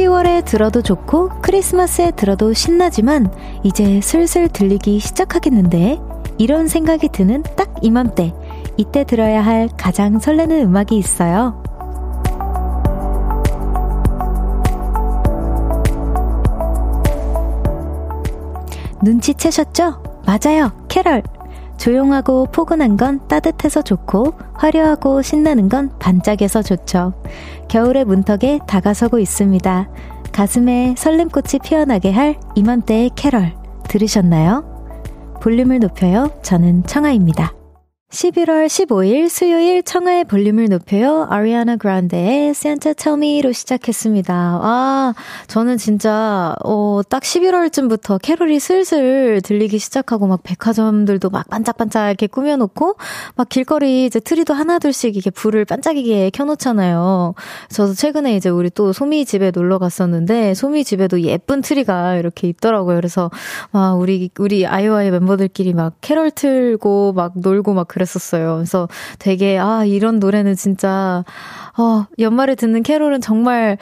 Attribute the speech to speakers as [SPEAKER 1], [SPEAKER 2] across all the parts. [SPEAKER 1] 12월에 들어도 좋고 크리스마스에 들어도 신나지만 이제 슬슬 들리기 시작하겠는데 이런 생각이 드는 딱 이맘때 이때 들어야 할 가장 설레는 음악이 있어요. 눈치채셨죠? 맞아요, 캐럴! 조용하고 포근한 건 따뜻해서 좋고 화려하고 신나는 건 반짝여서 좋죠. 겨울의 문턱에 다가서고 있습니다. 가슴에 설렘꽃이 피어나게 할 이맘때의 캐럴 들으셨나요? 볼륨을 높여요. 저는 청아입니다. 11월 15일 수요일 청하의 볼륨을 높여요. 아리아나 그란데의 센 a n t a 로 시작했습니다. 아, 저는 진짜, 어, 딱 11월쯤부터 캐롤이 슬슬 들리기 시작하고 막 백화점들도 막 반짝반짝 이렇게 꾸며놓고 막 길거리 이제 트리도 하나둘씩 이렇게 불을 반짝이게 켜놓잖아요. 저도 최근에 이제 우리 또 소미 집에 놀러 갔었는데 소미 집에도 예쁜 트리가 이렇게 있더라고요. 그래서 막 우리, 우리 아이오아이 멤버들끼리 막 캐롤 틀고 막 놀고 막 그랬 그랬었어요. 그래서 되게, 아, 이런 노래는 진짜, 어, 연말에 듣는 캐롤은 정말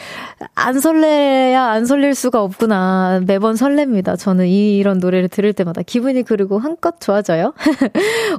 [SPEAKER 1] 안 설레야 안 설릴 수가 없구나. 매번 설렙니다. 저는 이, 런 노래를 들을 때마다 기분이 그리고 한껏 좋아져요.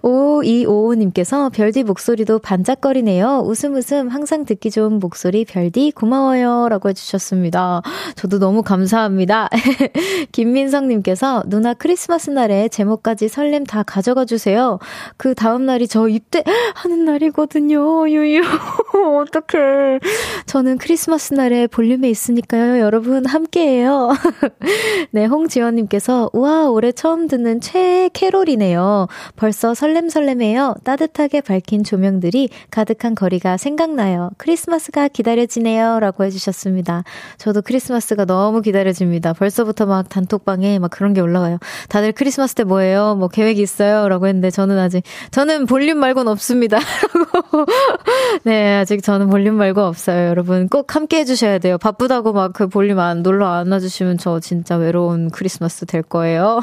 [SPEAKER 1] 5255님께서 별디 목소리도 반짝거리네요. 웃음 웃음 항상 듣기 좋은 목소리 별디 고마워요. 라고 해주셨습니다. 저도 너무 감사합니다. 김민성님께서 누나 크리스마스 날에 제목까지 설렘 다 가져가 주세요. 그 다음 날이 저 입대 하는 날이거든요. 유유. 어떡 어떡해. 저는 크리스마스 날에 볼륨에 있으니까요. 여러분 함께해요. 네, 홍지원님께서 우와 올해 처음 듣는 최애 캐롤이네요. 벌써 설렘설렘해요. 따뜻하게 밝힌 조명들이 가득한 거리가 생각나요. 크리스마스가 기다려지네요. 라고 해주셨습니다. 저도 크리스마스가 너무 기다려집니다. 벌써부터 막 단톡방에 막 그런 게 올라와요. 다들 크리스마스 때 뭐예요? 뭐 계획이 있어요? 라고 했는데 저는 아직 저는 볼륨 말곤 없습니다. 네, 아직 저는 볼륨 말고 없어요. 여러분 꼭 함께 해주셔야 돼요. 바쁘다고 막 그 볼륨 안 놀러 안 와주시면 저 진짜 외로운 크리스마스 될 거예요.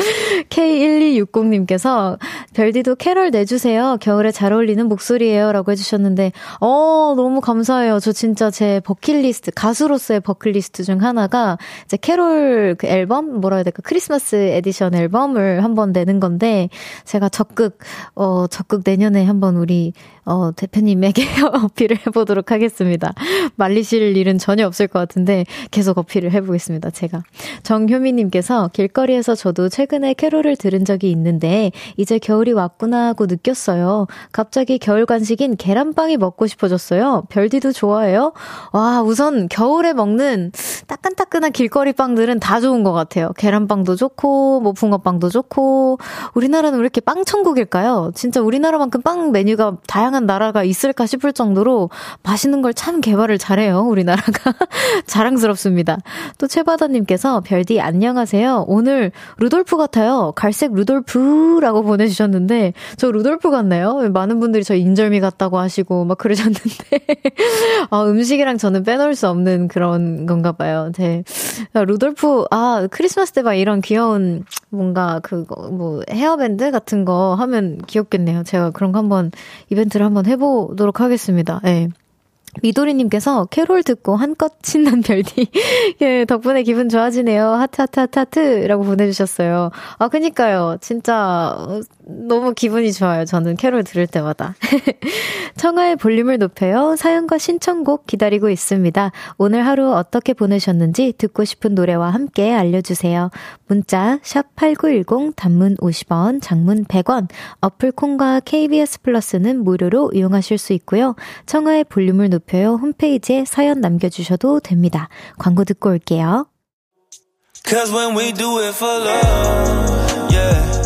[SPEAKER 1] K1260님께서 별디도 캐럴 내주세요. 겨울에 잘 어울리는 목소리예요. 라고 해주셨는데, 어, 너무 감사해요. 저 진짜 제 버킷리스트, 가수로서의 버킷리스트 중 하나가 이제 캐롤 그 앨범, 뭐라 해야 될까, 크리스마스 에디션 앨범을 한 번 내는 건데, 제가 적극, 어, 적극 내년에 한 번 우리 어, 대표님에게 어필을 해보도록 하겠습니다. 말리실 일은 전혀 없을 것 같은데 계속 어필을 해보겠습니다. 제가 정효미님께서 길거리에서 저도 최근에 캐롤을 들은 적이 있는데 이제 겨울이 왔구나 하고 느꼈어요. 갑자기 겨울 간식인 계란빵이 먹고 싶어졌어요. 별디도 좋아해요? 와 우선 겨울에 먹는 따끈따끈한 길거리 빵들은 다 좋은 것 같아요. 계란빵도 좋고 뭐 붕어빵도 좋고 우리나라는 왜 이렇게 빵 천국일까요? 진짜 우리나라만큼 빵 메뉴가 다양한 못하는 나라가 있을까 싶을 정도로 맛있는 걸 참 개발을 잘해요, 우리나라가. 자랑스럽습니다. 또 최바다님께서 별디 안녕하세요. 오늘 루돌프 같아요. 갈색 루돌프라고 보내주셨는데, 저 루돌프 같나요? 많은 분들이 저 인절미 같다고 하시고 막 그러셨는데, 아, 음식이랑 저는 빼놓을 수 없는 그런 건가 봐요. 네. 아, 루돌프, 아, 크리스마스 때 막 이런 귀여운 뭔가 그거, 뭐, 헤어밴드 같은 거 하면 귀엽겠네요. 제가 그런 거 한번 이벤트를 한번 해보도록 하겠습니다. 예. 미도리님께서 캐롤 듣고 한껏 친난 별디. 예, 덕분에 기분 좋아지네요. 하트, 하트, 하트, 하트라고 보내주셨어요. 아, 그니까요. 진짜, 너무 기분이 좋아요. 저는 캐롤 들을 때마다. 청하의 볼륨을 높여요. 사연과 신청곡 기다리고 있습니다. 오늘 하루 어떻게 보내셨는지 듣고 싶은 노래와 함께 알려주세요. 문자 8 9 1 0 단문 50원, 장문 100원, 어플콘과 KBS 플러스는 무료로 이용하실 수 있고요. 청하의 볼륨을 높여요. 홈페이지에 사연 남겨주셔도 됩니다. 광고 듣고 올게요. Cause when we do it for love, yeah.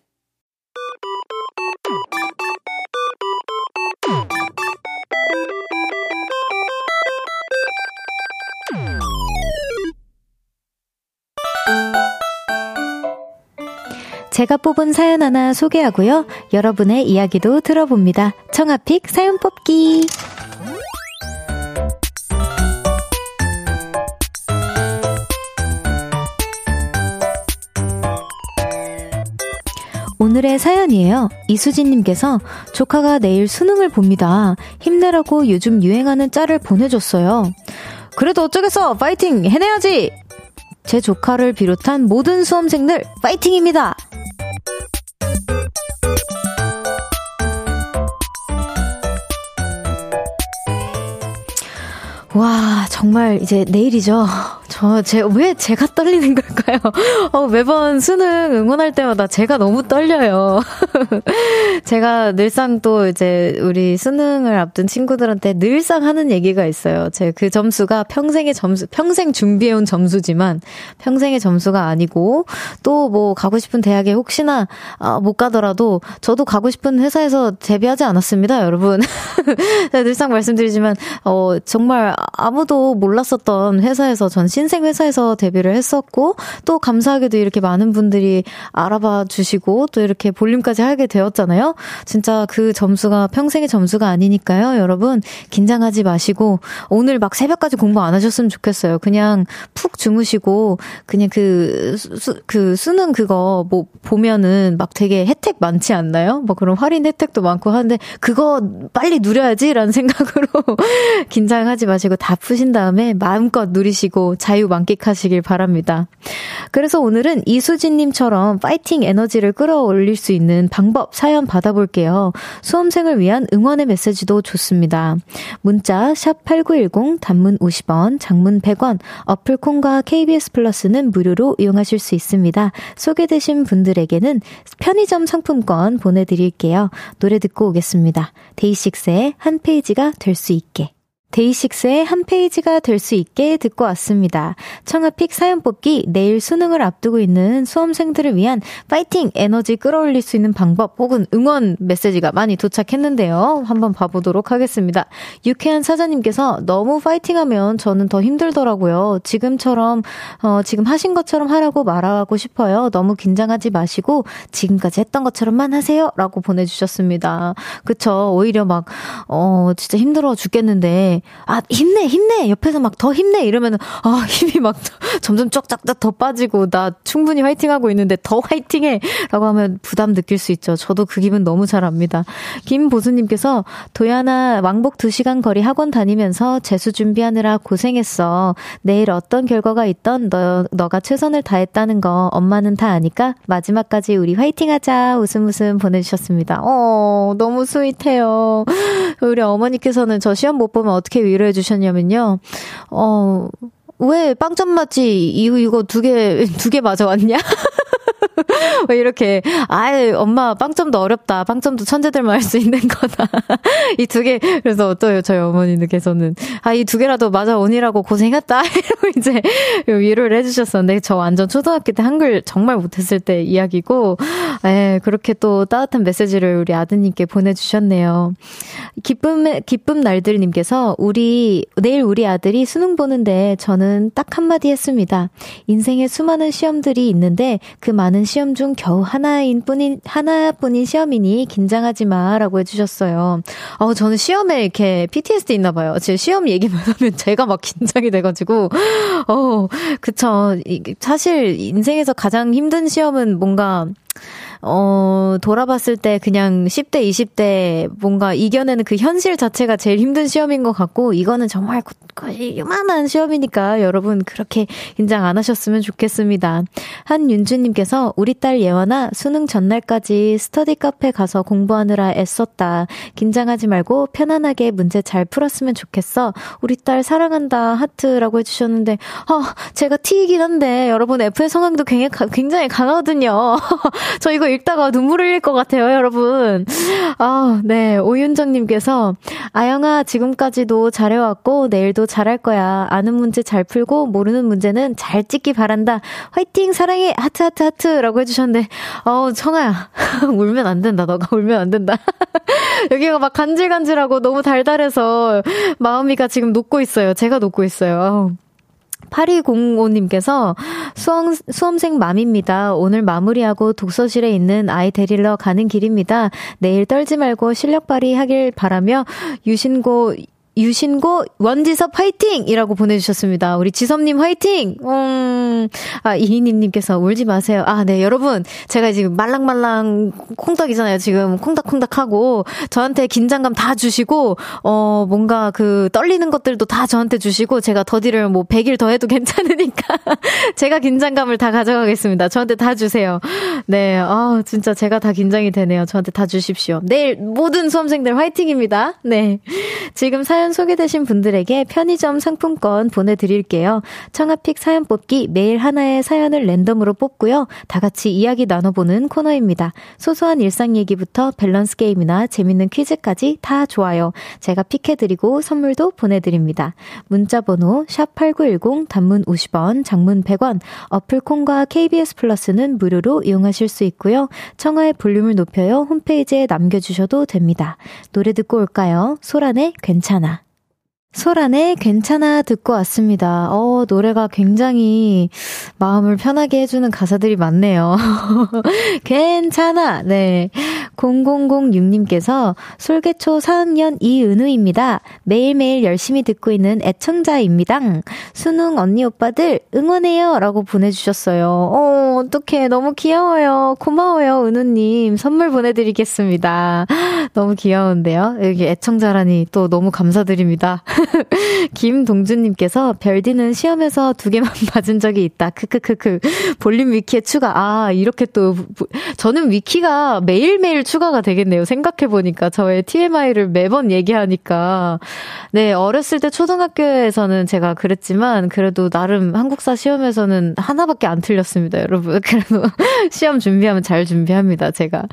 [SPEAKER 1] 제가 뽑은 사연 하나 소개하고요. 여러분의 이야기도 들어봅니다. 청아픽 사연 뽑기. 오늘의 사연이에요. 이수진님께서 조카가 내일 수능을 봅니다. 힘내라고 요즘 유행하는 짤을 보내줬어요. 그래도 어쩌겠어! 파이팅! 해내야지! 제 조카를 비롯한 모든 수험생들 파이팅입니다! 와, 정말 이제 내일이죠. 저, 제, 왜 제가 떨리는 걸까요? 어, 매번 수능 응원할 때마다 제가 너무 떨려요. 제가 늘상 또 이제 우리 수능을 앞둔 친구들한테 늘상 하는 얘기가 있어요. 제 그 점수가 평생의 점수, 평생 준비해온 점수지만 평생의 점수가 아니고 또 뭐 가고 싶은 대학에 혹시나 아, 못 가더라도 저도 가고 싶은 회사에서 데뷔하지 않았습니다, 여러분. 늘상 말씀드리지만, 어, 정말 아무도 몰랐었던 회사에서 전 신, 신생 회사에서 데뷔를 했었고 또 감사하게도 이렇게 많은 분들이 알아봐 주시고 또 이렇게 볼륨까지 하게 되었잖아요. 진짜 그 점수가 평생의 점수가 아니니까요. 여러분 긴장하지 마시고 오늘 막 새벽까지 공부 안 하셨으면 좋겠어요. 그냥 푹 주무시고 그냥 그, 수, 그 수능 그거 뭐 보면은 막 되게 혜택 많지 않나요? 뭐 그런 할인 혜택도 많고 하는데 그거 빨리 누려야지라는 생각으로 긴장하지 마시고 다 푸신 다음에 마음껏 누리시고 자유 자유 만끽하시길 바랍니다. 그래서 오늘은 이수진님처럼 파이팅 에너지를 끌어올릴 수 있는 방법 사연 받아볼게요. 수험생을 위한 응원의 메시지도 좋습니다. 문자 8 9 1 0 단문 50원, 장문 100원, 어플 콘과 KBS 플러스는 무료로 이용하실 수 있습니다. 소개되신 분들에게는 편의점 상품권 보내드릴게요. 노래 듣고 오겠습니다. 데이식스의 한 페이지가 될 수 있게. 데이식스의 한 페이지가 될 수 있게 듣고 왔습니다. 청아픽 사연 뽑기 내일 수능을 앞두고 있는 수험생들을 위한 파이팅 에너지 끌어올릴 수 있는 방법 혹은 응원 메시지가 많이 도착했는데요. 한번 봐보도록 하겠습니다. 유쾌한 사장님께서 너무 파이팅하면 저는 더 힘들더라고요. 지금처럼 어, 지금 하신 것처럼 하라고 말하고 싶어요. 너무 긴장하지 마시고 지금까지 했던 것처럼만 하세요라고 보내주셨습니다. 그쵸? 오히려 막 어, 진짜 힘들어 죽겠는데 아 힘내 힘내 옆에서 막 더 힘내 이러면 아 힘이 막 점점 쫙쫙쫙 더 빠지고 나 충분히 화이팅하고 있는데 더 화이팅해라고 하면 부담 느낄 수 있죠. 저도 그 기분 너무 잘 압니다. 김보수님께서 도연아 왕복 2시간 거리 학원 다니면서 재수 준비하느라 고생했어. 내일 어떤 결과가 있던 너 너가 최선을 다했다는 거 엄마는 다 아니까 마지막까지 우리 화이팅하자 웃음 웃음 보내주셨습니다. 어 너무 스윗해요. 우리 어머니께서는 저 시험 못 보면 어떻게 어떻게 위로해 주셨냐면요. 어, 왜 빵점 맞지? 이거, 이거 두 개, 두 개 맞아왔냐? 왜 이렇게, 아이, 엄마, 빵점도 어렵다. 빵점도 천재들만 할 수 있는 거다. 이 두 개, 그래서 어떠요 저희 어머니께서는, 아, 이 두 개라도 맞아 오니라고 고생했다. 이러고 이제 위로를 해주셨었는데, 저 완전 초등학교 때 한글 정말 못했을 때 이야기고, 에, 예, 그렇게 또 따뜻한 메시지를 우리 아드님께 보내주셨네요. 기쁨, 기쁨 날들님께서, 우리, 내일 우리 아들이 수능 보는데 저는 딱 한마디 했습니다. 인생에 수많은 시험들이 있는데 그 많은 시험 중 겨우 하나인 뿐인, 하나뿐인 시험이니 긴장하지 마. 라고 해주셨어요. 어, 저는 시험에 이렇게 PTSD 있나 봐요. 제 시험 얘기만 하면 제가 막 긴장이 돼가지고. 어, 그쵸. 사실 인생에서 가장 힘든 시험은 뭔가, 어, 돌아봤을 때 그냥 10대, 20대 뭔가 이겨내는 그 현실 자체가 제일 힘든 시험인 것 같고, 이거는 정말 거의 요만한 시험이니까 여러분 그렇게 긴장 안 하셨으면 좋겠습니다. 한윤주님께서 우리 딸 예원아 수능 전날까지 스터디 카페 가서 공부하느라 애썼다. 긴장하지 말고 편안하게 문제 잘 풀었으면 좋겠어. 우리 딸 사랑한다 하트라고 해주셨는데 어, 제가 T이긴 한데 여러분 F의 성향도 굉장히, 굉장히 강하거든요. 저 이거 읽다가 눈물 흘릴 것 같아요 여러분. 아네 오윤정님께서 아영아 지금까지도 잘해왔고 내일도 너도 잘할 거야. 아는 문제 잘 풀고 모르는 문제는 잘 찍기 바란다. 화이팅 사랑해 하트 하트 하트라고 해주셨는데 어우 청아야 울면 안 된다. 너가 울면 안 된다. 여기가 막 간질간질하고 너무 달달해서 마음이가 지금 녹고 있어요. 제가 녹고 있어요. 아우. 8205님께서 수험, 수험생 맘입니다. 오늘 마무리하고 독서실에 있는 아이 데리러 가는 길입니다. 내일 떨지 말고 실력 발휘하길 바라며 유신고 유신고 원지섭 화이팅! 이라고 보내주셨습니다. 우리 지섭님 화이팅! 음, 아, 이희님님께서 울지 마세요. 아, 네, 여러분. 제가 지금 말랑말랑 콩닥이잖아요. 지금 콩닥콩닥 하고, 저한테 긴장감 다 주시고, 어, 뭔가 그 떨리는 것들도 다 저한테 주시고, 제가 더디를 뭐 100일 더 해도 괜찮으니까, 제가 긴장감을 다 가져가겠습니다. 저한테 다 주세요. 네, 아, 진짜 제가 다 긴장이 되네요. 저한테 다 주십시오. 내일 모든 수험생들 화이팅입니다. 네. 지금 사연 사연 소개되신 분들에게 편의점 상품권 보내드릴게요. 청아픽 사연 뽑기 매일 하나의 사연을 랜덤으로 뽑고요. 다 같이 이야기 나눠보는 코너입니다. 소소한 일상 얘기부터 밸런스 게임이나 재밌는 퀴즈까지 다 좋아요. 제가 픽해드리고 선물도 보내드립니다. 문자번호 샵8910 단문 50원, 장문 100원, 어플콘과 KBS 플러스는 무료로 이용하실 수 있고요. 청하의 볼륨을 높여요 홈페이지에 남겨주셔도 됩니다. 노래 듣고 올까요? 소란의 괜찮아. 소란의 괜찮아 듣고 왔습니다. 어, 노래가 굉장히 마음을 편하게 해주는 가사들이 많네요. 괜찮아! 네. 0006님께서 솔개초 4학년 이은우입니다. 매일매일 열심히 듣고 있는 애청자입니다. 수능 언니 오빠들 응원해요! 라고 보내주셨어요. 어, 어떡해. 너무 귀여워요. 고마워요, 은우님. 선물 보내드리겠습니다. 너무 귀여운데요? 여기 애청자라니 또 너무 감사드립니다. 김동준님께서 별디는 시험에서 두 개만 맞은 적이 있다. 크크크크. 볼륨 위키에 추가. 아, 이렇게 또, 저는 위키가 매일매일 추가가 되겠네요. 생각해보니까. 저의 TMI를 매번 얘기하니까. 네, 어렸을 때 초등학교에서는 제가 그랬지만, 그래도 나름 한국사 시험에서는 하나밖에 안 틀렸습니다, 여러분. 그래도 시험 준비하면 잘 준비합니다, 제가.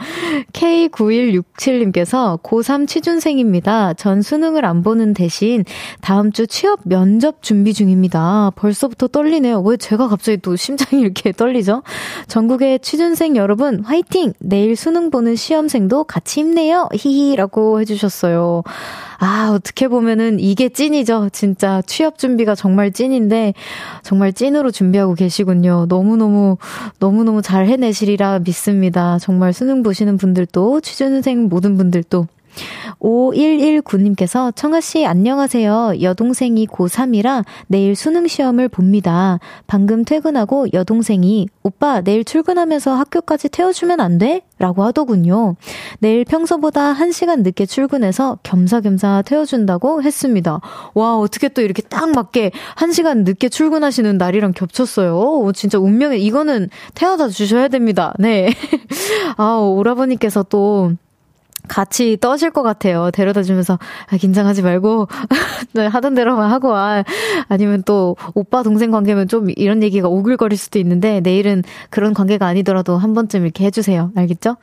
[SPEAKER 1] K9167님께서 고3 취준생입니다. 전 수능을 안 보는 대신 다음 주 취업 면접 준비 중입니다. 벌써부터 떨리네요. 왜 제가 갑자기 또 심장이 이렇게 떨리죠? 전국의 취준생 여러분, 화이팅! 내일 수능 보는 시험생도 같이 힘내요. 히히라고 해주셨어요. 아, 어떻게 보면은 이게 찐이죠. 진짜 취업 준비가 정말 찐인데, 정말 찐으로 준비하고 계시군요. 너무너무, 너무너무 잘 해내시리라 믿습니다. 정말 수능 보시는 분들도, 취준생 모든 분들도 5119님께서 청아씨 안녕하세요. 여동생이 고3이라 내일 수능시험을 봅니다. 방금 퇴근하고 여동생이 오빠 내일 출근하면서 학교까지 태워주면 안 돼? 라고 하더군요. 내일 평소보다 1시간 늦게 출근해서 겸사겸사 태워준다고 했습니다. 와, 어떻게 또 이렇게 딱 맞게 1시간 늦게 출근하시는 날이랑 겹쳤어요. 오, 진짜 운명에, 이거는 태워다 주셔야 됩니다. 네. 아, 오라버니께서 또 같이 떠실 것 같아요. 데려다 주면서, 아, 긴장하지 말고, 네, 하던 대로만 하고 와. 아니면 또, 오빠, 동생 관계면 좀 이런 얘기가 오글거릴 수도 있는데, 내일은 그런 관계가 아니더라도 한 번쯤 이렇게 해주세요. 알겠죠?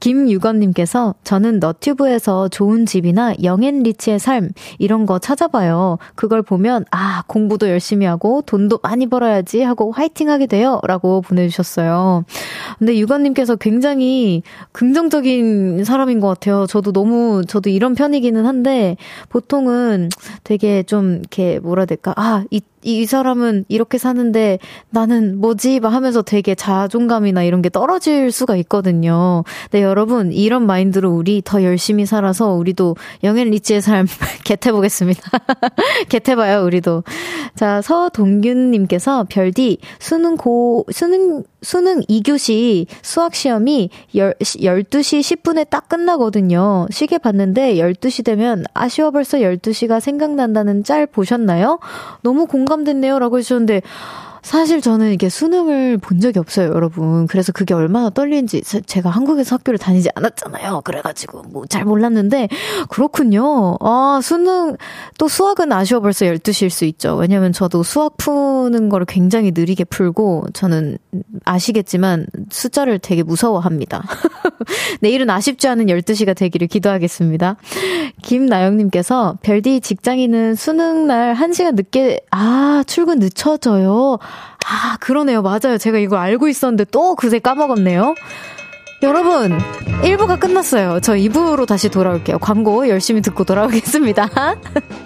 [SPEAKER 1] 김유건님께서, 저는 너튜브에서 좋은 집이나 영앤 리치의 삶, 이런 거 찾아봐요. 그걸 보면, 아, 공부도 열심히 하고, 돈도 많이 벌어야지 하고, 화이팅 하게 돼요. 라고 보내주셨어요. 근데 유건님께서 굉장히 긍정적인 사람인 것 같아요. 같아요. 저도 너무, 저도 이런 편이기는 한데, 보통은 되게 좀, 이렇게, 뭐라 해야 될까. 아, 이 이, 이 사람은 이렇게 사는데 나는 뭐지? 막 하면서 되게 자존감이나 이런 게 떨어질 수가 있거든요. 근 여러분, 이런 마인드로 우리 더 열심히 살아서 우리도 영앤 리치의 삶 겟해보겠습니다. 겟해봐요, 우리도. 자, 서동균님께서 별디, 수능 고, 수능, 수능 2교시 수학시험이 12시 10분에 딱 끝나거든요. 시계 봤는데 12시 되면 아쉬워 벌써 12시가 생각난다는 짤 보셨나요? 너무 공감 공감됐네요. 라고 해주셨는데, 사실 저는 이게 수능을 본 적이 없어요, 여러분. 그래서 그게 얼마나 떨리는지 제가 한국에서 학교를 다니지 않았잖아요. 그래가지고 뭐 잘 몰랐는데 그렇군요. 아 수능 또 수학은 아쉬워 벌써 12시일 수 있죠. 왜냐면 저도 수학 푸는 거를 굉장히 느리게 풀고 저는 아시겠지만 숫자를 되게 무서워합니다. 내일은 아쉽지 않은 12시가 되기를 기도하겠습니다. 김나영님께서 별디 직장인은 수능 날 1시간 늦게 아 출근 늦춰져요. 아, 그러네요. 맞아요. 제가 이거 알고 있었는데 또 그새 까먹었네요. 여러분, 1부가 끝났어요. 저 2부로 다시 돌아올게요. 광고 열심히 듣고 돌아오겠습니다.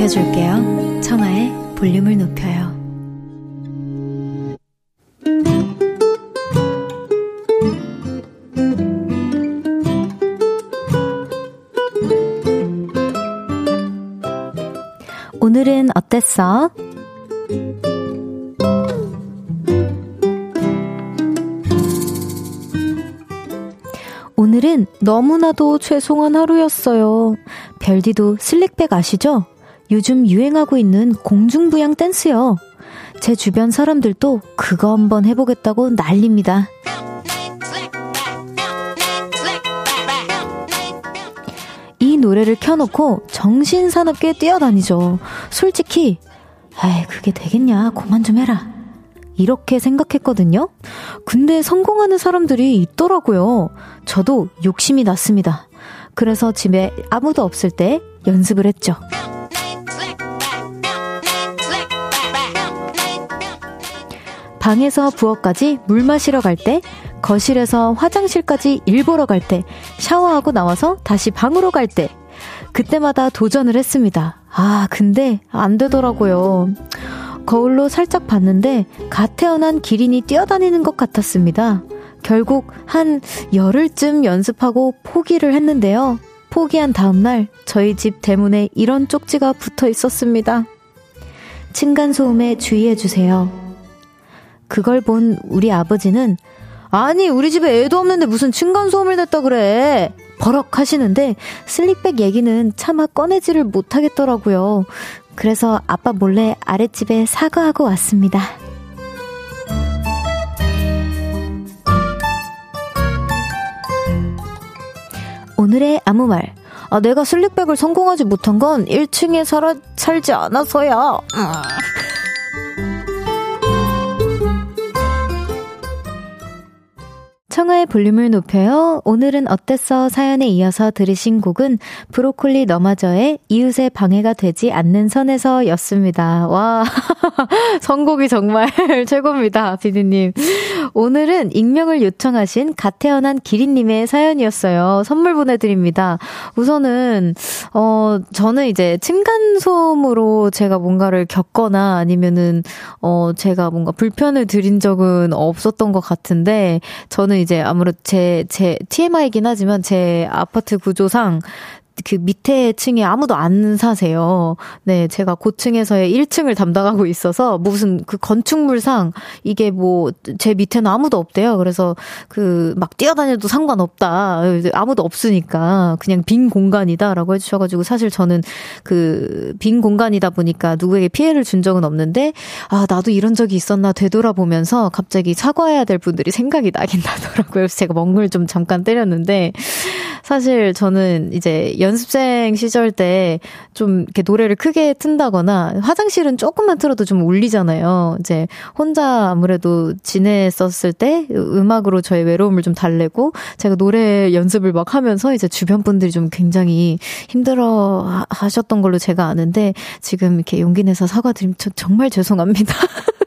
[SPEAKER 1] 높여줄게요. 청하의 볼륨을 높여요. 오늘은 어땠어? 오늘은 너무나도 죄송한 하루였어요. 별디도 슬랙백 아시죠? 요즘 유행하고 있는 공중부양 댄스요. 제 주변 사람들도 그거 한번 해보겠다고 난립니다. 이 노래를 켜놓고 정신사납게 뛰어다니죠. 솔직히, 에이, 그게 되겠냐. 그만 좀 해라. 이렇게 생각했거든요. 근데 성공하는 사람들이 있더라고요. 저도 욕심이 났습니다. 그래서 집에 아무도 없을 때 연습을 했죠. 방에서 부엌까지 물 마시러 갈 때, 거실에서 화장실까지 일 보러 갈 때, 샤워하고 나와서 다시 방으로 갈 때, 그때마다 도전을 했습니다. 아, 근데 안 되더라고요. 거울로 살짝 봤는데, 갓 태어난 기린이 뛰어다니는 것 같았습니다. 결국 한 열흘쯤 연습하고 포기를 했는데요. 포기한 다음날 저희 집 대문에 이런 쪽지가 붙어 있었습니다. 층간소음에 주의해주세요. 그걸 본 우리 아버지는 아니 우리 집에 애도 없는데 무슨 층간소음을 냈다 그래 버럭 하시는데 슬릭백 얘기는 차마 꺼내지를 못하겠더라고요. 그래서 아빠 몰래 아랫집에 사과하고 왔습니다. 오늘의 아무 말. 아, 내가 슬릭백을 성공하지 못한 건 1층에 살아, 살지 않아서야. 음. 청하의 볼륨을 높여요. 오늘은 어땠어 사연에 이어서 들으신 곡은 브로콜리 너마저의 이웃의 방해가 되지 않는 선에서 였습니다. 와, 선곡이 정말 최고입니다. 비디님. 오늘은 익명을 요청하신 갓 태어난 기린님의 사연이었어요. 선물 보내드립니다. 우선은, 어, 저는 이제 층간소음으로 제가 뭔가를 겪거나 아니면은, 어, 제가 뭔가 불편을 드린 적은 없었던 것 같은데, 저는 이제 이제 아무래도 제, 제, TMI이긴 하지만 제 아파트 구조상 그 밑에 층에 아무도 안 사세요. 네, 제가 고층에서의 1층을 담당하고 있어서 무슨 그 건축물상 이게 뭐 제 밑에는 아무도 없대요. 그래서 그 막 뛰어다녀도 상관없다. 아무도 없으니까 그냥 빈 공간이다라고 해주셔가지고 사실 저는 그 빈 공간이다 보니까 누구에게 피해를 준 적은 없는데 아 나도 이런 적이 있었나 되돌아보면서 갑자기 사과해야 될 분들이 생각이 나긴 나더라고요. 그래서 제가 멍을 좀 잠깐 때렸는데 사실 저는 이제 연 연습생 시절 때 좀 이렇게 노래를 크게 튼다거나 화장실은 조금만 틀어도 좀 울리잖아요. 이제 혼자 아무래도 지냈었을 때 음악으로 저의 외로움을 좀 달래고 제가 노래 연습을 막 하면서 이제 주변 분들이 좀 굉장히 힘들어 하셨던 걸로 제가 아는데 지금 이렇게 용기 내서 사과드리 정말 죄송합니다.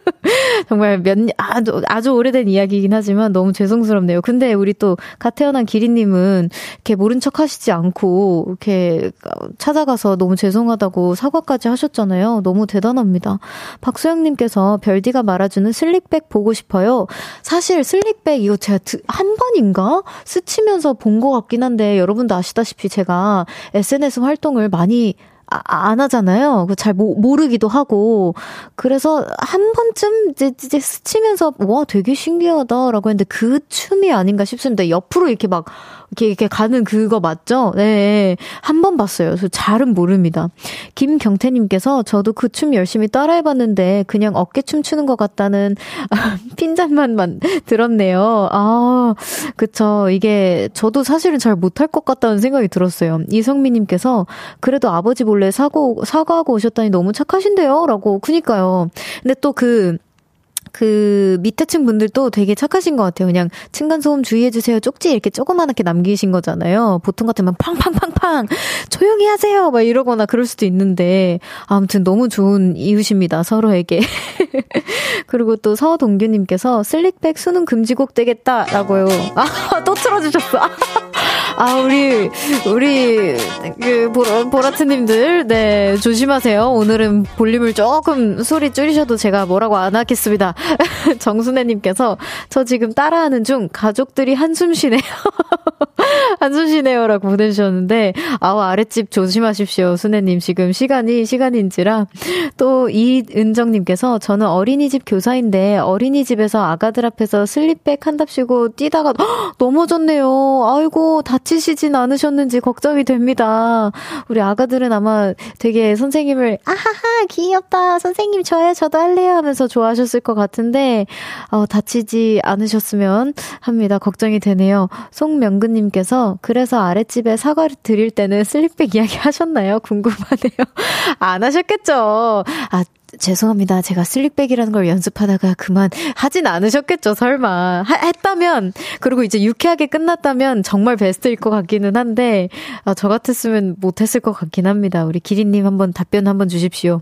[SPEAKER 1] 정말 몇, 아주, 아주 오래된 이야기이긴 하지만 너무 죄송스럽네요. 근데 우리 또, 갓태어난 기리님은 이렇게 모른 척 하시지 않고, 이렇게 찾아가서 너무 죄송하다고 사과까지 하셨잖아요. 너무 대단합니다. 박소영님께서 별디가 말아주는 슬릭백 보고 싶어요. 사실 슬릭백 이거 제가 한 번인가? 스치면서 본 것 같긴 한데, 여러분도 아시다시피 제가 SNS 활동을 많이 아, 아, 안 하잖아요. 잘 모, 모르기도 하고. 그래서 한 번쯤 이제, 이제 스치면서 와, 되게 신기하다라고 했는데 그 춤이 아닌가 싶습니다. 옆으로 이렇게 막 이렇게, 이렇게 가는 그거 맞죠? 네. 한 번 봤어요. 저 잘은 모릅니다. 김경태님께서 저도 그 춤 열심히 따라해봤는데 그냥 어깨춤 추는 것 같다는 핀잔만 들었네요. 아, 그쵸. 이게 저도 사실은 잘 못할 것 같다는 생각이 들었어요. 이성미님께서 그래도 아버지 몰래 사고, 사과하고 오셨다니 너무 착하신데요? 라고. 그니까요. 근데 또 그, 그 밑에 층 분들도 되게 착하신 것 같아요. 그냥 층간소음 주의해주세요. 쪽지 이렇게 조그만하게 남기신 거잖아요. 보통 같으면 팡팡팡팡! 조용히 하세요! 막 이러거나 그럴 수도 있는데, 아무튼 너무 좋은 이웃입니다. 서로에게. 그리고 또 서동규님께서 슬릭백 수능 금지곡 되겠다라고요. 아, 또 틀어주셨어. 아, 우리, 우리, 그, 보라, 보라트님들, 네, 조심하세요. 오늘은 볼륨을 조금 소리 줄이셔도 제가 뭐라고 안 하겠습니다. 정순애님께서, 저 지금 따라하는 중 가족들이 한숨 쉬네요. 한숨 쉬네요. 라고 보내주셨는데, 아우, 아랫집 조심하십시오. 순애님, 지금 시간이 시간인지라. 또, 이은정님께서, 저는 어린이집 교사인데, 어린이집에서 아가들 앞에서 슬립백 한답시고 뛰다가, 헉, 넘어졌네요. 아이고, 다 다치시진 않으셨는지 걱정이 됩니다. 우리 아가들은 아마 되게 선생님을 아하하 귀엽다 선생님 저요 저도 할래요 하면서 좋아하셨을 것 같은데 어, 다치지 않으셨으면 합니다. 걱정이 되네요. 송명근님께서 그래서 아랫집에 사과를 드릴 때는 슬립백 이야기 하셨나요? 궁금하네요. 안 하셨겠죠. 아 죄송합니다. 제가 슬릭백이라는 걸 연습하다가 그만 하진 않으셨겠죠, 설마. 하, 했다면, 그리고 이제 유쾌하게 끝났다면 정말 베스트일 것 같기는 한데, 아, 저 같았으면 못했을 것 같긴 합니다. 우리 기린님 한번 답변 한번 주십시오.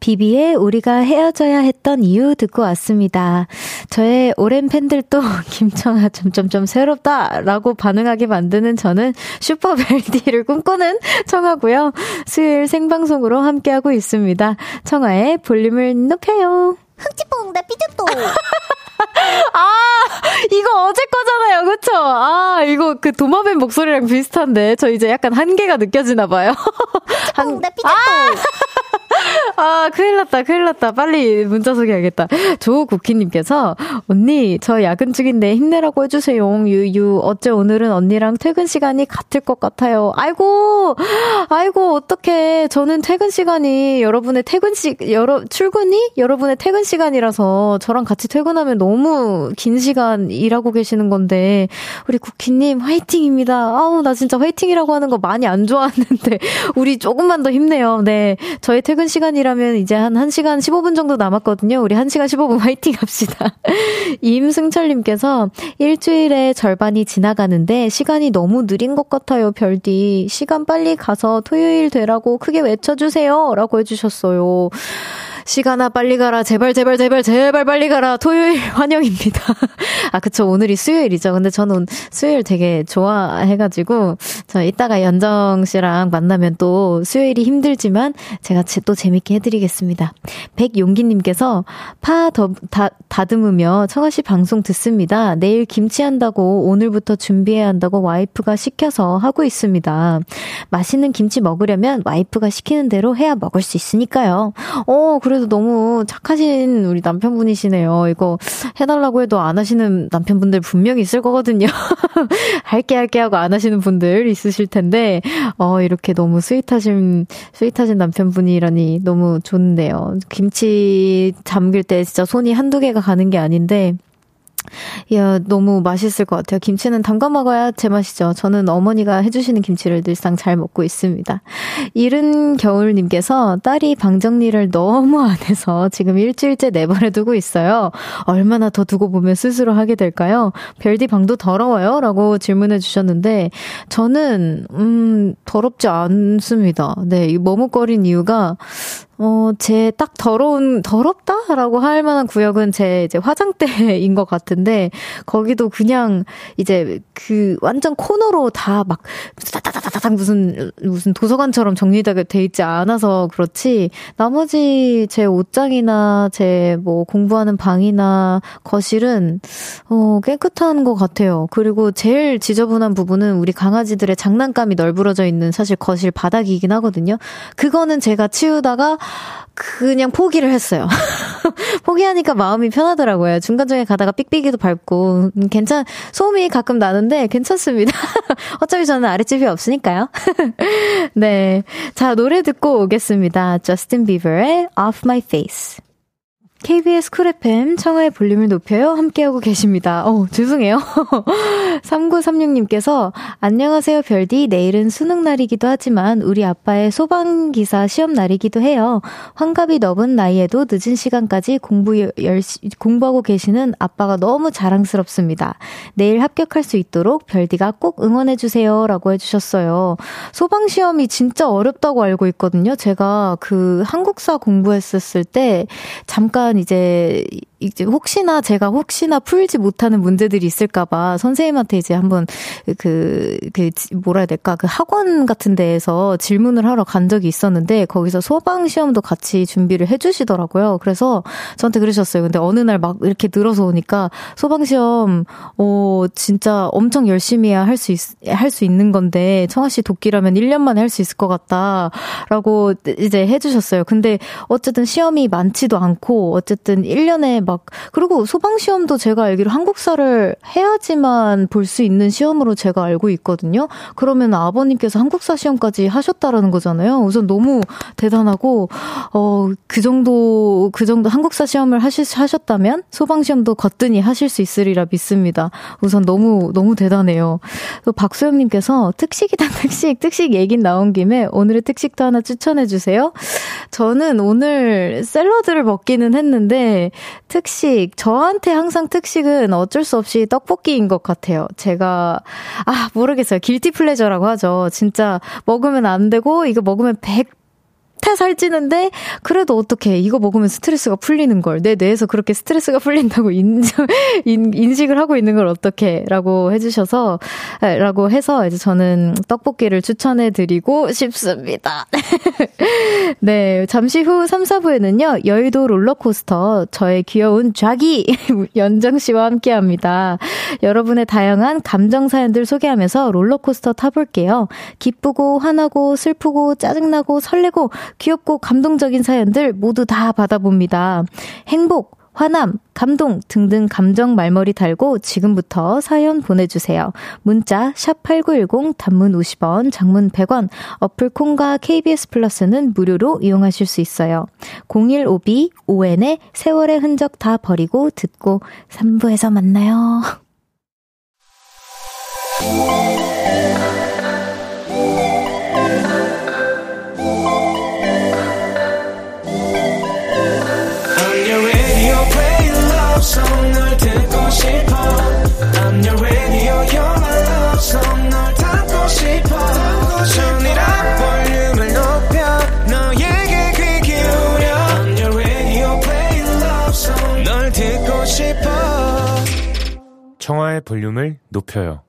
[SPEAKER 1] 비비의 우리가 헤어져야 했던 이유 듣고 왔습니다. 저의 오랜 팬들도 김청아 점점점 새롭다라고 반응하게 만드는 저는 슈퍼벨디를 꿈꾸는 청아고요. 수요일 생방송으로 함께하고 있습니다. 청아의 볼륨을 높여요. 흑지뽕다 삐졌도. 아, 이거 어제 거잖아요. 그쵸? 아, 이거 그 도마뱀 목소리랑 비슷한데. 저 이제 약간 한계가 느껴지나 봐요. 한... 나 삐졌도. 아! 아, 큰일 났다, 큰일 났다. 빨리 문자 소개하겠다. 조국희님께서, 언니, 저 야근 중인데 힘내라고 해주세요. 유유, 어째 오늘은 언니랑 퇴근 시간이 같을 것 같아요. 아이고, 아이고, 어떡해. 저는 퇴근 시간이 여러분의 퇴근 시, 여러, 출근이 여러분의 퇴근 시간이라서 저랑 같이 퇴근하면 너무 긴 시간 일하고 계시는 건데, 우리 국희님 화이팅입니다. 아우, 나 진짜 화이팅이라고 하는 거 많이 안 좋아하는데, 우리 조금만 더 힘내요. 네. 저희 퇴근 남 시간이라면 이제 한 1시간 15분 정도 남았거든요. 우리 1시간 15분 화이팅 합시다. 임승철님께서 일주일의 절반이 지나가는데 시간이 너무 느린 것 같아요, 별디. 시간 빨리 가서 토요일 되라고 크게 외쳐주세요. 라고 해주셨어요. 시간아 빨리 가라 제발 제발 제발 제발 빨리 가라 토요일 환영입니다. 아 그쵸 오늘이 수요일이죠. 근데 저는 수요일 되게 좋아해가지고 저 이따가 연정 씨랑 만나면 또 수요일이 힘들지만 제가 또 재밌게 해드리겠습니다. 백용기님께서 파 더, 다, 다듬으며 청아 씨 방송 듣습니다. 내일 김치 한다고 오늘부터 준비해야 한다고 와이프가 시켜서 하고 있습니다. 맛있는 김치 먹으려면 와이프가 시키는 대로 해야 먹을 수 있으니까요. 어 그래 그래서 너무 착하신 우리 남편분이시네요. 이거 해달라고 해도 안 하시는 남편분들 분명히 있을 거거든요. 할게 할게 하고 안 하시는 분들 있으실 텐데, 어, 이렇게 너무 스윗하신, 스윗하신 남편분이라니 너무 좋네요 김치 잠길 때 진짜 손이 한두 개가 가는 게 아닌데, 야, 너무 맛있을 것 같아요. 김치는 담가 먹어야 제맛이죠. 저는 어머니가 해주시는 김치를 늘상 잘 먹고 있습니다. 이른 겨울님께서 딸이 방정리를 너무 안 해서 지금 일주일째 내버려 두고 있어요. 얼마나 더 두고 보면 스스로 하게 될까요? 별디 방도 더러워요? 라고 질문해 주셨는데, 저는, 음, 더럽지 않습니다. 네, 머뭇거린 이유가, 어, 제 딱 더러운, 더럽다라고 할 만한 구역은 제 이제 화장대인 것 같은데, 거기도 그냥 이제 그 완전 코너로 다 막, 따다다다닥 무슨, 무슨 도서관처럼 정리되어 돼 있지 않아서 그렇지, 나머지 제 옷장이나 제 뭐 공부하는 방이나 거실은, 어, 깨끗한 것 같아요. 그리고 제일 지저분한 부분은 우리 강아지들의 장난감이 널브러져 있는 사실 거실 바닥이긴 하거든요. 그거는 제가 치우다가 그냥 포기를 했어요. 포기하니까 마음이 편하더라고요. 중간중에 가다가 삑삑이도 밟고, 음, 괜찮, 소음이 가끔 나는데 괜찮습니다. 어차피 저는 아랫집이 없으니까요. 네. 자, 노래 듣고 오겠습니다. Justin b 저스틴 비버의 Off My Face. KBS 쿨 FM 청하의 볼륨을 높여요. 함께하고 계십니다. 어, 죄송해요. 3936님께서 안녕하세요, 별디. 내일은 수능 날이기도 하지만 우리 아빠의 소방기사 시험 날이기도 해요. 환갑이 넘은 나이에도 늦은 시간까지 공부 열시, 공부하고 계시는 아빠가 너무 자랑스럽습니다. 내일 합격할 수 있도록 별디가 꼭 응원해주세요. 라고 해주셨어요. 소방시험이 진짜 어렵다고 알고 있거든요. 제가 그 한국사 공부했었을 때 잠깐 약간 이제 이제 혹시나 제가 혹시나 풀지 못하는 문제들이 있을까봐 선생님한테 이제 한번 그, 그, 뭐라 해야 될까, 그 학원 같은 데에서 질문을 하러 간 적이 있었는데 거기서 소방시험도 같이 준비를 해주시더라고요. 그래서 저한테 그러셨어요. 근데 어느 날 막 이렇게 늘어서 오니까 소방시험, 어, 진짜 엄청 열심히 해야 할 수, 할 수 있는 건데 청아씨 도끼라면 1년 만에 할 수 있을 것 같다. 라고 이제 해주셨어요. 근데 어쨌든 시험이 많지도 않고 어쨌든 1년에 막 그리고 소방 시험도 제가 알기로 한국사를 해야지만 볼 수 있는 시험으로 제가 알고 있거든요. 그러면 아버님께서 한국사 시험까지 하셨다라는 거잖아요. 우선 너무 대단하고 어 그 정도 그 정도 한국사 시험을 하시, 하셨다면 소방 시험도 거뜬히 하실 수 있으리라 믿습니다. 우선 너무 너무 대단해요. 또 박소영님께서 특식이다 특식 특식 얘기 나온 김에 오늘의 특식도 하나 추천해 주세요. 저는 오늘 샐러드를 먹기는 했는데 특 특식. 저한테 항상 특식은 어쩔 수 없이 떡볶이인 것 같아요. 제가, 아, 모르겠어요. 길티 플레저라고 하죠. 진짜 먹으면 안 되고, 이거 먹으면 100태 살찌는데 그래도 어떻게 이거 먹으면 스트레스가 풀리는 걸내 뇌에서 그렇게 스트레스가 풀린다고 인정 인, 인식을 하고 있는 걸 어떻게라고 해주셔서 라고 해서 이제 저는 떡볶이를 추천해드리고 싶습니다. 네 잠시 후 3, 4부에는요 여의도 롤러코스터 저의 귀여운 좌기 연정 씨와 함께합니다. 여러분의 다양한 감정 사연들 소개하면서 롤러코스터 타볼게요. 기쁘고 화나고 슬프고 짜증나고 설레고 귀엽고 감동적인 사연들 모두 다 받아봅니다. 행복, 화남, 감동 등등 감정 말머리 달고 지금부터 사연 보내주세요. 문자 샵 8910 단문 50원, 장문 100원, 어플 콩과 KBS 플러스는 무료로 이용하실 수 있어요. 0152 ON의 세월의 흔적 다 버리고 듣고 3부에서 만나요.
[SPEAKER 2] 청아의 볼륨을 높여요.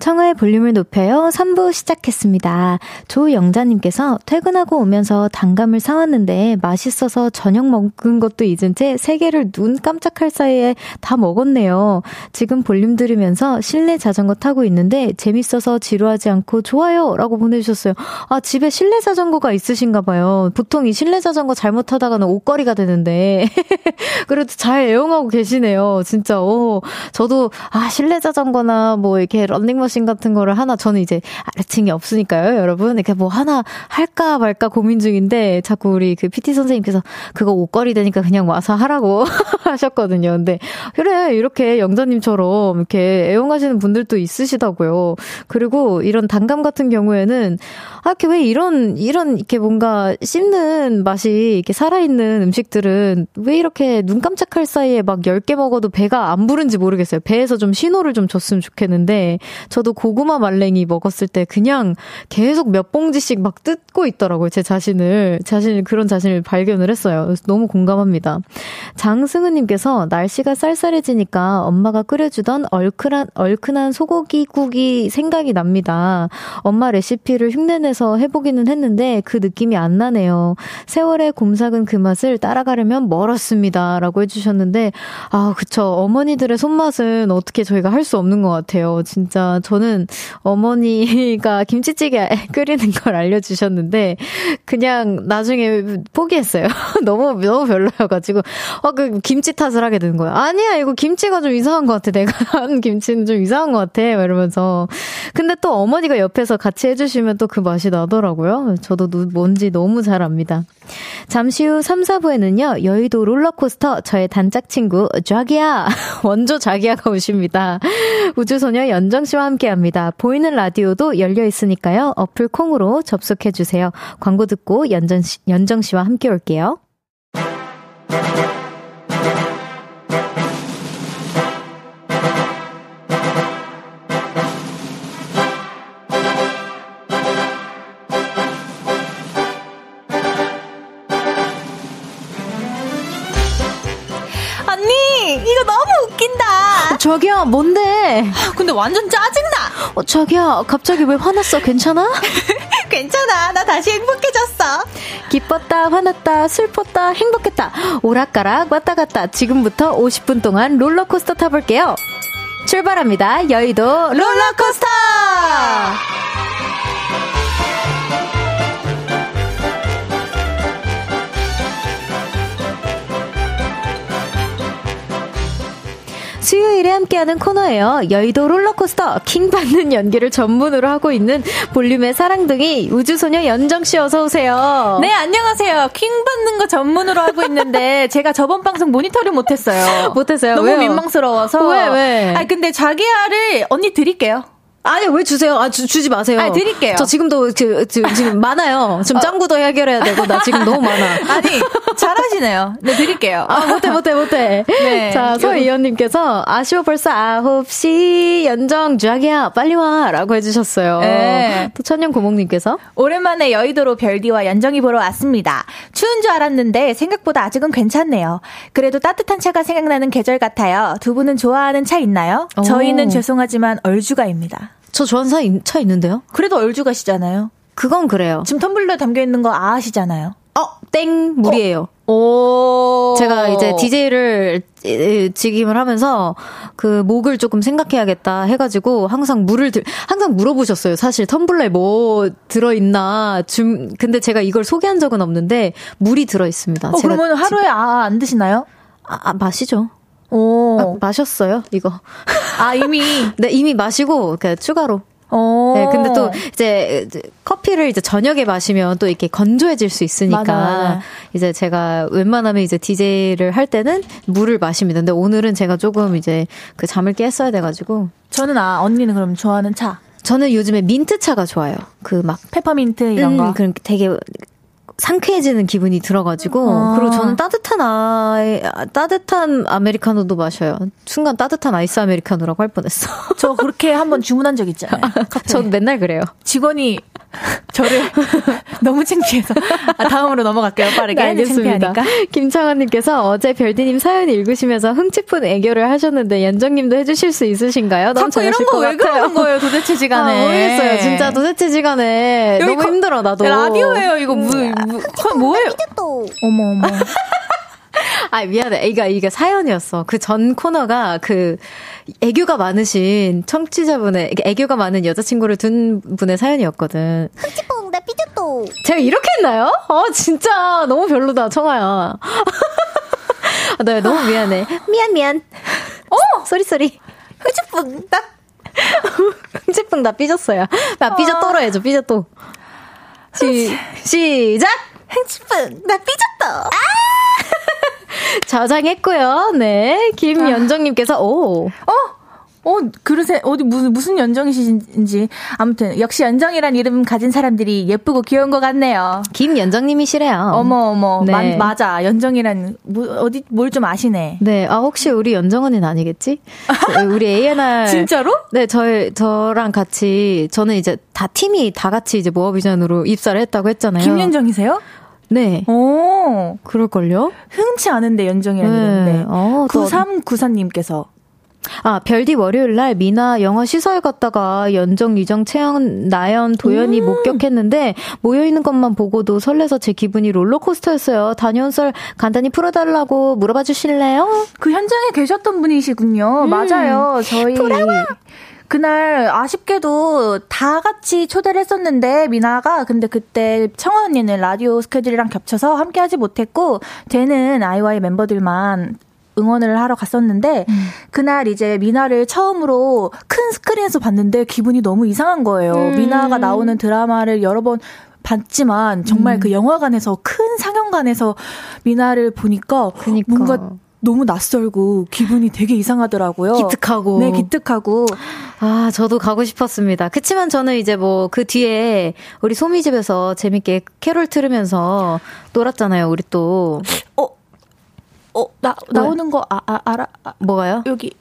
[SPEAKER 1] 청하의 볼륨을 높여요. 3부 시작했습니다. 조영자님께서 퇴근하고 오면서 단감을 사왔는데 맛있어서 저녁 먹은 것도 잊은 채 세 개를 눈 깜짝할 사이에 다 먹었네요. 지금 볼륨 들으면서 실내 자전거 타고 있는데 재밌어서 지루하지 않고 좋아요. 라고 보내주셨어요. 아, 집에 실내 자전거가 있으신가 봐요. 보통 이 실내 자전거 잘못하다가는 옷걸이가 되는데. 그래도 잘 애용하고 계시네요. 진짜, 오. 저도, 아, 실내 자전거나 뭐 이렇게 런닝머신 머신 같은 거를 하나 저는 이제 아래층이 없으니까요, 여러분. 이렇게 뭐 하나 할까 말까 고민 중인데 자꾸 우리 그 PT 선생님께서 그거 옷걸이 되니까 그냥 와서 하라고 하셨거든요. 근데 그래 이렇게 영자님처럼 이렇게 애용하시는 분들도 있으시다고요. 그리고 이런 단감 같은 경우에는 아 이렇게 왜 이런 이런 이렇게 뭔가 씹는 맛이 이렇게 살아있는 음식들은 왜 이렇게 눈 깜짝할 사이에 막 10개 먹어도 배가 안 부른지 모르겠어요. 배에서 좀 신호를 좀 줬으면 좋겠는데 저 저도 고구마 말랭이 먹었을 때 그냥 계속 몇 봉지씩 막 뜯고 있더라고요. 제 자신을. 자신, 그런 자신을 발견을 했어요. 너무 공감합니다. 장승은님께서 날씨가 쌀쌀해지니까 엄마가 끓여주던 얼큰한, 얼큰한 소고기국이 생각이 납니다. 엄마 레시피를 흉내내서 해보기는 했는데 그 느낌이 안 나네요. 세월의 곰삭은 그 맛을 따라가려면 멀었습니다. 라고 해주셨는데, 아, 그쵸. 어머니들의 손맛은 어떻게 저희가 할 수 없는 것 같아요. 진짜 저는 어머니가 김치찌개 끓이는 걸 알려주셨는데 그냥 나중에 포기했어요. 너무 너무 별로여가지고 아그 어, 김치 탓을 하게 되는 거예요. 아니야 이거 김치가 좀 이상한 것 같아. 내가 한 김치는 좀 이상한 것 같아. 이러면서 근데 또 어머니가 옆에서 같이 해주시면 또 그 맛이 나더라고요. 저도 뭔지 너무 잘 압니다. 잠시 후 3, 4부에는요 여의도 롤러코스터 저의 단짝 친구 자기야 원조 자기야가 오십니다. 우주소녀 연정 씨와 함께 함께 합니다. 보이는 라디오도 열려 있으니까요. 어플 콩으로 접속해 주세요. 광고 듣고 연정, 씨, 연정 씨와 함께 올게요. 저기요, 뭔데?
[SPEAKER 3] 근데 완전 짜증나.
[SPEAKER 1] 어, 자기야, 갑자기 왜 화났어? 괜찮아?
[SPEAKER 3] 괜찮아. 나 다시 행복해졌어.
[SPEAKER 1] 기뻤다, 화났다, 슬펐다, 행복했다. 오락가락 왔다 갔다. 지금부터 50분 동안 롤러코스터 타볼게요. 출발합니다. 여의도 롤러코스터! 수요일에 함께하는 코너예요. 여의도 롤러코스터 킹받는 연기를 전문으로 하고 있는 볼륨의 사랑둥이 우주소녀 연정씨 어서오세요.
[SPEAKER 3] 네, 안녕하세요. 킹받는 거 전문으로 하고 있는데 제가 저번 방송 모니터를 못했어요.
[SPEAKER 1] 못했어요. 너무
[SPEAKER 3] 왜요? 민망스러워서. 왜, 왜? 아, 근데 자기야를 언니 드릴게요.
[SPEAKER 1] 아니 왜 주세요? 아 주, 지 마세요.
[SPEAKER 3] 아 드릴게요.
[SPEAKER 1] 저 지금도 그, 그 지금 많아요. 지금 어. 짱구도 해결해야 되고 나 지금 너무 많아.
[SPEAKER 3] 아니 잘하시네요. 네 드릴게요.
[SPEAKER 1] 아 못해 못해 못해. 네. 자 서이현님께서 아쉬워 벌써 아홉 시 연정 주학이야 빨리 와라고 해주셨어요. 네. 또 천년고목님께서
[SPEAKER 4] 오랜만에 여의도로 별디와 연정이 보러 왔습니다. 추운 줄 알았는데 생각보다 아직은 괜찮네요. 그래도 따뜻한 차가 생각나는 계절 같아요. 두 분은 좋아하는 차 있나요? 오. 저희는 죄송하지만 얼주가입니다.
[SPEAKER 1] 저 전사 차 있는데요?
[SPEAKER 3] 그래도 얼주 가시잖아요.
[SPEAKER 1] 그건 그래요.
[SPEAKER 3] 지금 텀블러에 담겨 있는 거 아시잖아요.
[SPEAKER 1] 어, 땡 물이에요. 어. 오. 제가 이제 DJ를 직임을 하면서 그 목을 조금 생각해야겠다 해가지고 항상 물을 들, 항상 물어보셨어요. 사실 텀블러에 뭐 들어있나 줌 근데 제가 이걸 소개한 적은 없는데 물이 들어있습니다. 어,
[SPEAKER 3] 그러면 하루에 아 안 드시나요?
[SPEAKER 1] 아, 아 마시죠. 오. 아, 마셨어요, 이거.
[SPEAKER 3] 아, 이미?
[SPEAKER 1] 네, 이미 마시고, 그, 추가로. 오. 네, 근데 또 이제 커피를 이제 저녁에 마시면 또 이렇게 건조해질 수 있으니까 맞아, 맞아. 이제 제가 웬만하면 이제 DJ를 할 때는 물을 마십니다. 근데 오늘은 제가 조금 이제 그 잠을 깼어야 돼가지고.
[SPEAKER 3] 저는 아 언니는 그럼 좋아하는 차?
[SPEAKER 1] 저는 요즘에 민트 차가 좋아요. 그 막
[SPEAKER 3] 페퍼민트 이런 음, 거. 그런
[SPEAKER 1] 되게 상쾌해지는 기분이 들어가지고 아. 그리고 저는 따뜻한 아이 따뜻한 아메리카노도 마셔요. 순간 따뜻한 아이스 아메리카노라고 할 뻔했어.
[SPEAKER 3] 저 그렇게 한번 주문한 적 있잖아요.
[SPEAKER 1] 전 맨날 그래요.
[SPEAKER 3] 직원이 저를 너무 창피해서
[SPEAKER 1] 아,
[SPEAKER 3] 다음으로 넘어갈게요 빠르게
[SPEAKER 1] 네, 알겠습니다. 김창원님께서 어제 별디님 사연 읽으시면서 흥칫푼 애교를 하셨는데 연정님도 해주실 수 있으신가요?
[SPEAKER 3] 너무 자꾸 이런 거 왜 그러는 거예요 도대체 지간에 아,
[SPEAKER 1] 모르겠어요 진짜 도대체 지간에 너무 거, 힘들어 나도
[SPEAKER 3] 라디오예요 이거 뭐, 뭐, 뭐, 뭐예요 아, 어머 어머
[SPEAKER 1] 아, 미안해. 이거, 이게 사연이었어. 그 전 코너가 그 애교가 많으신 청취자분의, 애교가 많은 여자친구를 둔 분의 사연이었거든. 흑지뽕, 나삐졌또 제가 이렇게 했나요? 어, 아, 진짜. 너무 별로다, 청아야. 아, 나 네, 너무 미안해. 미안, 미안. 어! 소리, 소리. 흑지뽕, 나. 흑지뽕, 나 삐졌어요. 나삐졌 또로 해줘, 삐졌 또. 시, 시작! 흑지뽕, 나삐졌또 아! 저장했고요. 네. 김연정님께서, 오.
[SPEAKER 3] 어? 어, 그러세, 어디, 무슨, 무슨 연정이신지. 아무튼, 역시 연정이란 이름 가진 사람들이 예쁘고 귀여운 것 같네요.
[SPEAKER 1] 김연정님이시래요.
[SPEAKER 3] 어머, 어머. 네. 마, 맞아. 연정이란, 뭐, 어디, 뭘 좀 아시네.
[SPEAKER 1] 네. 아, 혹시 우리 연정은은 아니겠지? 우리 ANR.
[SPEAKER 3] 진짜로?
[SPEAKER 1] 네, 저, 저랑 같이, 저는 이제 다 팀이 다 같이 이제 모어비전으로 입사를 했다고 했잖아요.
[SPEAKER 3] 김연정이세요?
[SPEAKER 1] 네. 네. 네. 어, 그럴걸요?
[SPEAKER 3] 흔치 않은데 연정이라는 네. 데 아, 9394님께서
[SPEAKER 1] 아, 별디 월요일 날 미나 영화 시설 갔다가 연정, 유정, 채영, 나연, 도연이 음~ 목격했는데 모여있는 것만 보고도 설레서 제 기분이 롤러코스터였어요. 단연 설 간단히 풀어달라고 물어봐 주실래요?
[SPEAKER 3] 그 현장에 계셨던 분이시군요. 음~ 맞아요. 저희. 돌아와! 그날 아쉽게도 다 같이 초대를 했었는데 미나가 근데 그때 청아 언니는 라디오 스케줄이랑 겹쳐서 함께 하지 못했고 쟤는 아이와이 멤버들만 응원을 하러 갔었는데 음. 그날 이제 미나를 처음으로 큰 스크린에서 봤는데 기분이 너무 이상한 거예요. 음. 미나가 나오는 드라마를 여러 번 봤지만 정말 음. 그 영화관에서 큰 상영관에서 미나를 보니까 그니까. 뭔가 너무 낯설고 기분이 되게 이상하더라고요.
[SPEAKER 1] 기특하고.
[SPEAKER 3] 네, 기특하고.
[SPEAKER 1] 아, 저도 가고 싶었습니다. 그치만 저는 이제 뭐 그 뒤에 우리 소미 집에서 재밌게 캐롤 틀으면서 놀았잖아요. 우리 또.
[SPEAKER 3] 어, 어, 나 나오는 거 아, 아, 알아? 아,
[SPEAKER 1] 뭐가요?
[SPEAKER 3] 여기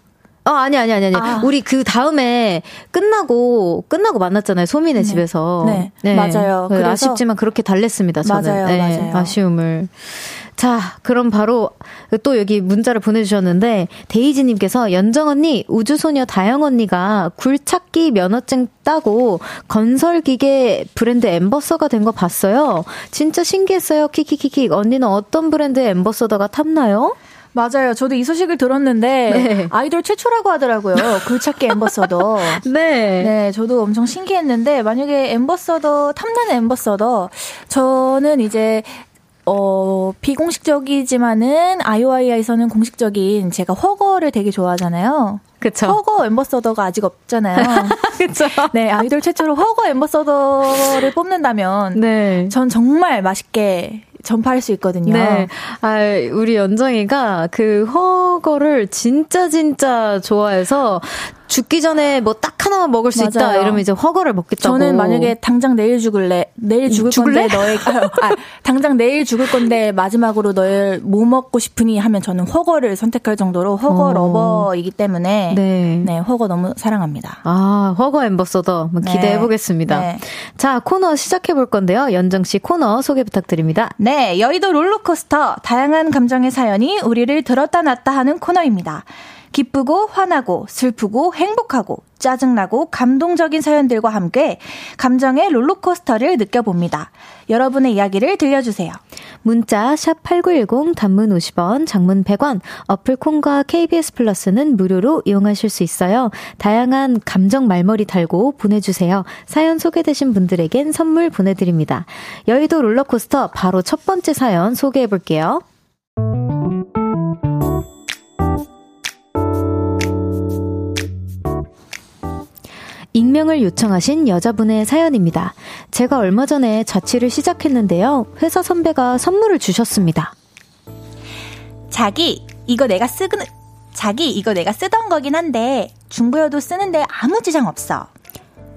[SPEAKER 1] 어, 아니, 아니, 아니, 아니. 아. 우리 그 다음에 끝나고, 끝나고 만났잖아요. 소민의 네. 집에서.
[SPEAKER 3] 네. 네. 맞아요. 그
[SPEAKER 1] 그래서... 아쉽지만 그렇게 달랬습니다. 저는. 맞아요. 네. 맞아요. 아쉬움을. 자, 그럼 바로 또 여기 문자를 보내주셨는데, 데이지님께서 연정 언니, 우주소녀 다영 언니가 굴찾기 면허증 따고 건설기계 브랜드 엠버서가 된 거 봤어요. 진짜 신기했어요. 킥킥킥킥. 언니는 어떤 브랜드 엠버서더가 탐나요?
[SPEAKER 3] 맞아요. 저도 이 소식을 들었는데 네. 아이돌 최초라고 하더라고요. 굴착기 엠버서더. 네. 네, 저도 엄청 신기했는데 만약에 엠버서더 탐나는 엠버서더 저는 이제 어, 비공식적이지만은 아이오아이아에서는 공식적인 제가 허거를 되게 좋아하잖아요. 그쵸. 허거 엠버서더가 아직 없잖아요. 그쵸. 네, 아이돌 최초로 허거 엠버서더를 뽑는다면 네. 전 정말 맛있게 전파할 수 있거든요. 네.
[SPEAKER 1] 아, 우리 연정이가 그 허거를 진짜 진짜 좋아해서 죽기 전에 뭐 딱 하나만 먹을 수 맞아요. 있다 이러면 이제 허거를 먹겠다고.
[SPEAKER 3] 저는 만약에 당장 내일 죽을래, 내일 음, 죽을 죽을래? 건데 너의 아, 아, 당장 내일 죽을 건데 마지막으로 너의 뭐 먹고 싶으니 하면 저는 허거를 선택할 정도로 허거 어. 러버이기 때문에 네. 네. 허거 너무 사랑합니다.
[SPEAKER 1] 아 허거 엠버서더 기대해 보겠습니다. 네. 네. 자 코너 시작해 볼 건데요, 연정 씨 코너 소개 부탁드립니다.
[SPEAKER 3] 네, 여의도 롤러코스터 다양한 감정의 사연이 우리를 들었다 놨다 하는 코너입니다. 기쁘고 화나고 슬프고 행복하고 짜증나고 감동적인 사연들과 함께 감정의 롤러코스터를 느껴봅니다. 여러분의 이야기를 들려주세요.
[SPEAKER 1] 문자 8 9 1 0 단문 50원, 장문 100원, 어플 콘과 KBS 플러스는 무료로 이용하실 수 있어요. 다양한 감정 말머리 달고 보내주세요. 사연 소개되신 분들에겐 선물 보내드립니다. 여의도 롤러코스터 바로 첫 번째 사연 소개해볼게요. 익명을 요청하신 여자분의 사연입니다. 제가 얼마 전에 자취를 시작했는데요. 회사 선배가 선물을 주셨습니다.
[SPEAKER 5] 자기, 이거 내가 쓰는, 자기, 이거 내가 쓰던 거긴 한데, 중고여도 쓰는데 아무 지장 없어.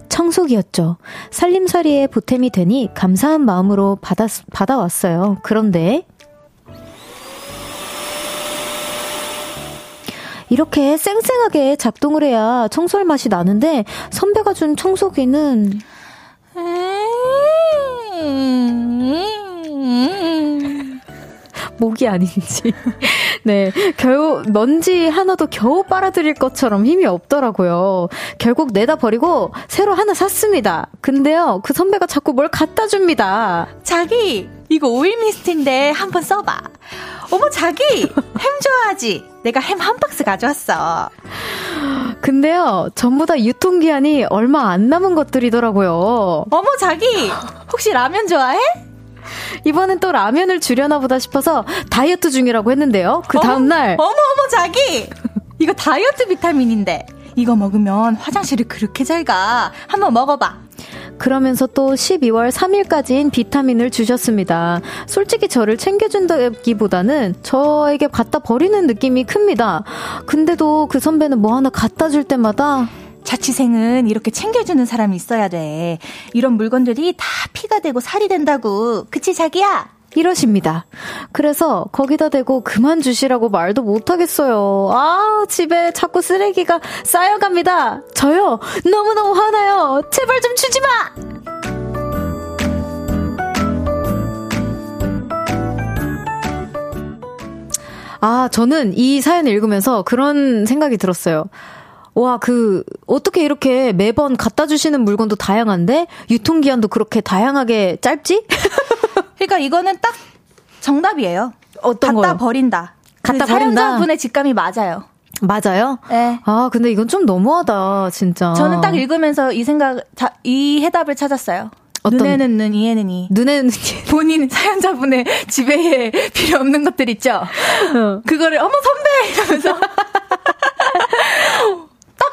[SPEAKER 1] 청소기였죠. 살림살이에 보탬이 되니 감사한 마음으로 받아, 받아왔어요. 그런데, 이렇게 쌩쌩하게 작동을 해야 청소할 맛이 나는데 선배가 준 청소기는 음. 목이 아닌지. 네. 겨우, 먼지 하나도 겨우 빨아들일 것처럼 힘이 없더라고요. 결국 내다 버리고 새로 하나 샀습니다. 근데요, 그 선배가 자꾸 뭘 갖다 줍니다.
[SPEAKER 5] 자기, 이거 오일 미스트인데 한번 써봐. 어머, 자기! 햄 좋아하지? 내가 햄 한 박스 가져왔어.
[SPEAKER 1] 근데요, 전부 다 유통기한이 얼마 안 남은 것들이더라고요.
[SPEAKER 5] 어머, 자기! 혹시 라면 좋아해?
[SPEAKER 1] 이번엔 또 라면을 주려나 보다 싶어서 다이어트 중이라고 했는데요. 그 다음날.
[SPEAKER 5] 어머, 어머, 자기! 이거 다이어트 비타민인데. 이거 먹으면 화장실을 그렇게 잘 가. 한번 먹어봐.
[SPEAKER 1] 그러면서 또 12월 3일까지인 비타민을 주셨습니다. 솔직히 저를 챙겨준다기보다는 저에게 갖다 버리는 느낌이 큽니다. 근데도 그 선배는 뭐 하나 갖다 줄 때마다
[SPEAKER 5] 자취생은 이렇게 챙겨주는 사람이 있어야 돼. 이런 물건들이 다 피가 되고 살이 된다고. 그치, 자기야?
[SPEAKER 1] 이러십니다. 그래서 거기다 대고 그만 주시라고 말도 못하겠어요. 아, 집에 자꾸 쓰레기가 쌓여갑니다. 저요, 너무너무 화나요. 제발 좀 주지 마! 아, 저는 이 사연을 읽으면서 그런 생각이 들었어요. 와, 그, 어떻게 이렇게 매번 갖다 주시는 물건도 다양한데, 유통기한도 그렇게 다양하게 짧지?
[SPEAKER 3] 그러니까 이거는 딱 정답이에요.
[SPEAKER 1] 어떤 갖다 거요?
[SPEAKER 3] 버린다. 그 갖다 그 버린다. 사연자분의 직감이 맞아요.
[SPEAKER 1] 맞아요? 네. 아, 근데 이건 좀 너무하다, 진짜.
[SPEAKER 3] 저는 딱 읽으면서 이 생각, 자, 이 해답을 찾았어요. 어떤... 눈에는 눈, 이에는 이.
[SPEAKER 1] 눈에는 눈.
[SPEAKER 3] 본인 사연자분의 지배에 필요 없는 것들 있죠? 어. 그거를, 어머, 선배! 이러면서.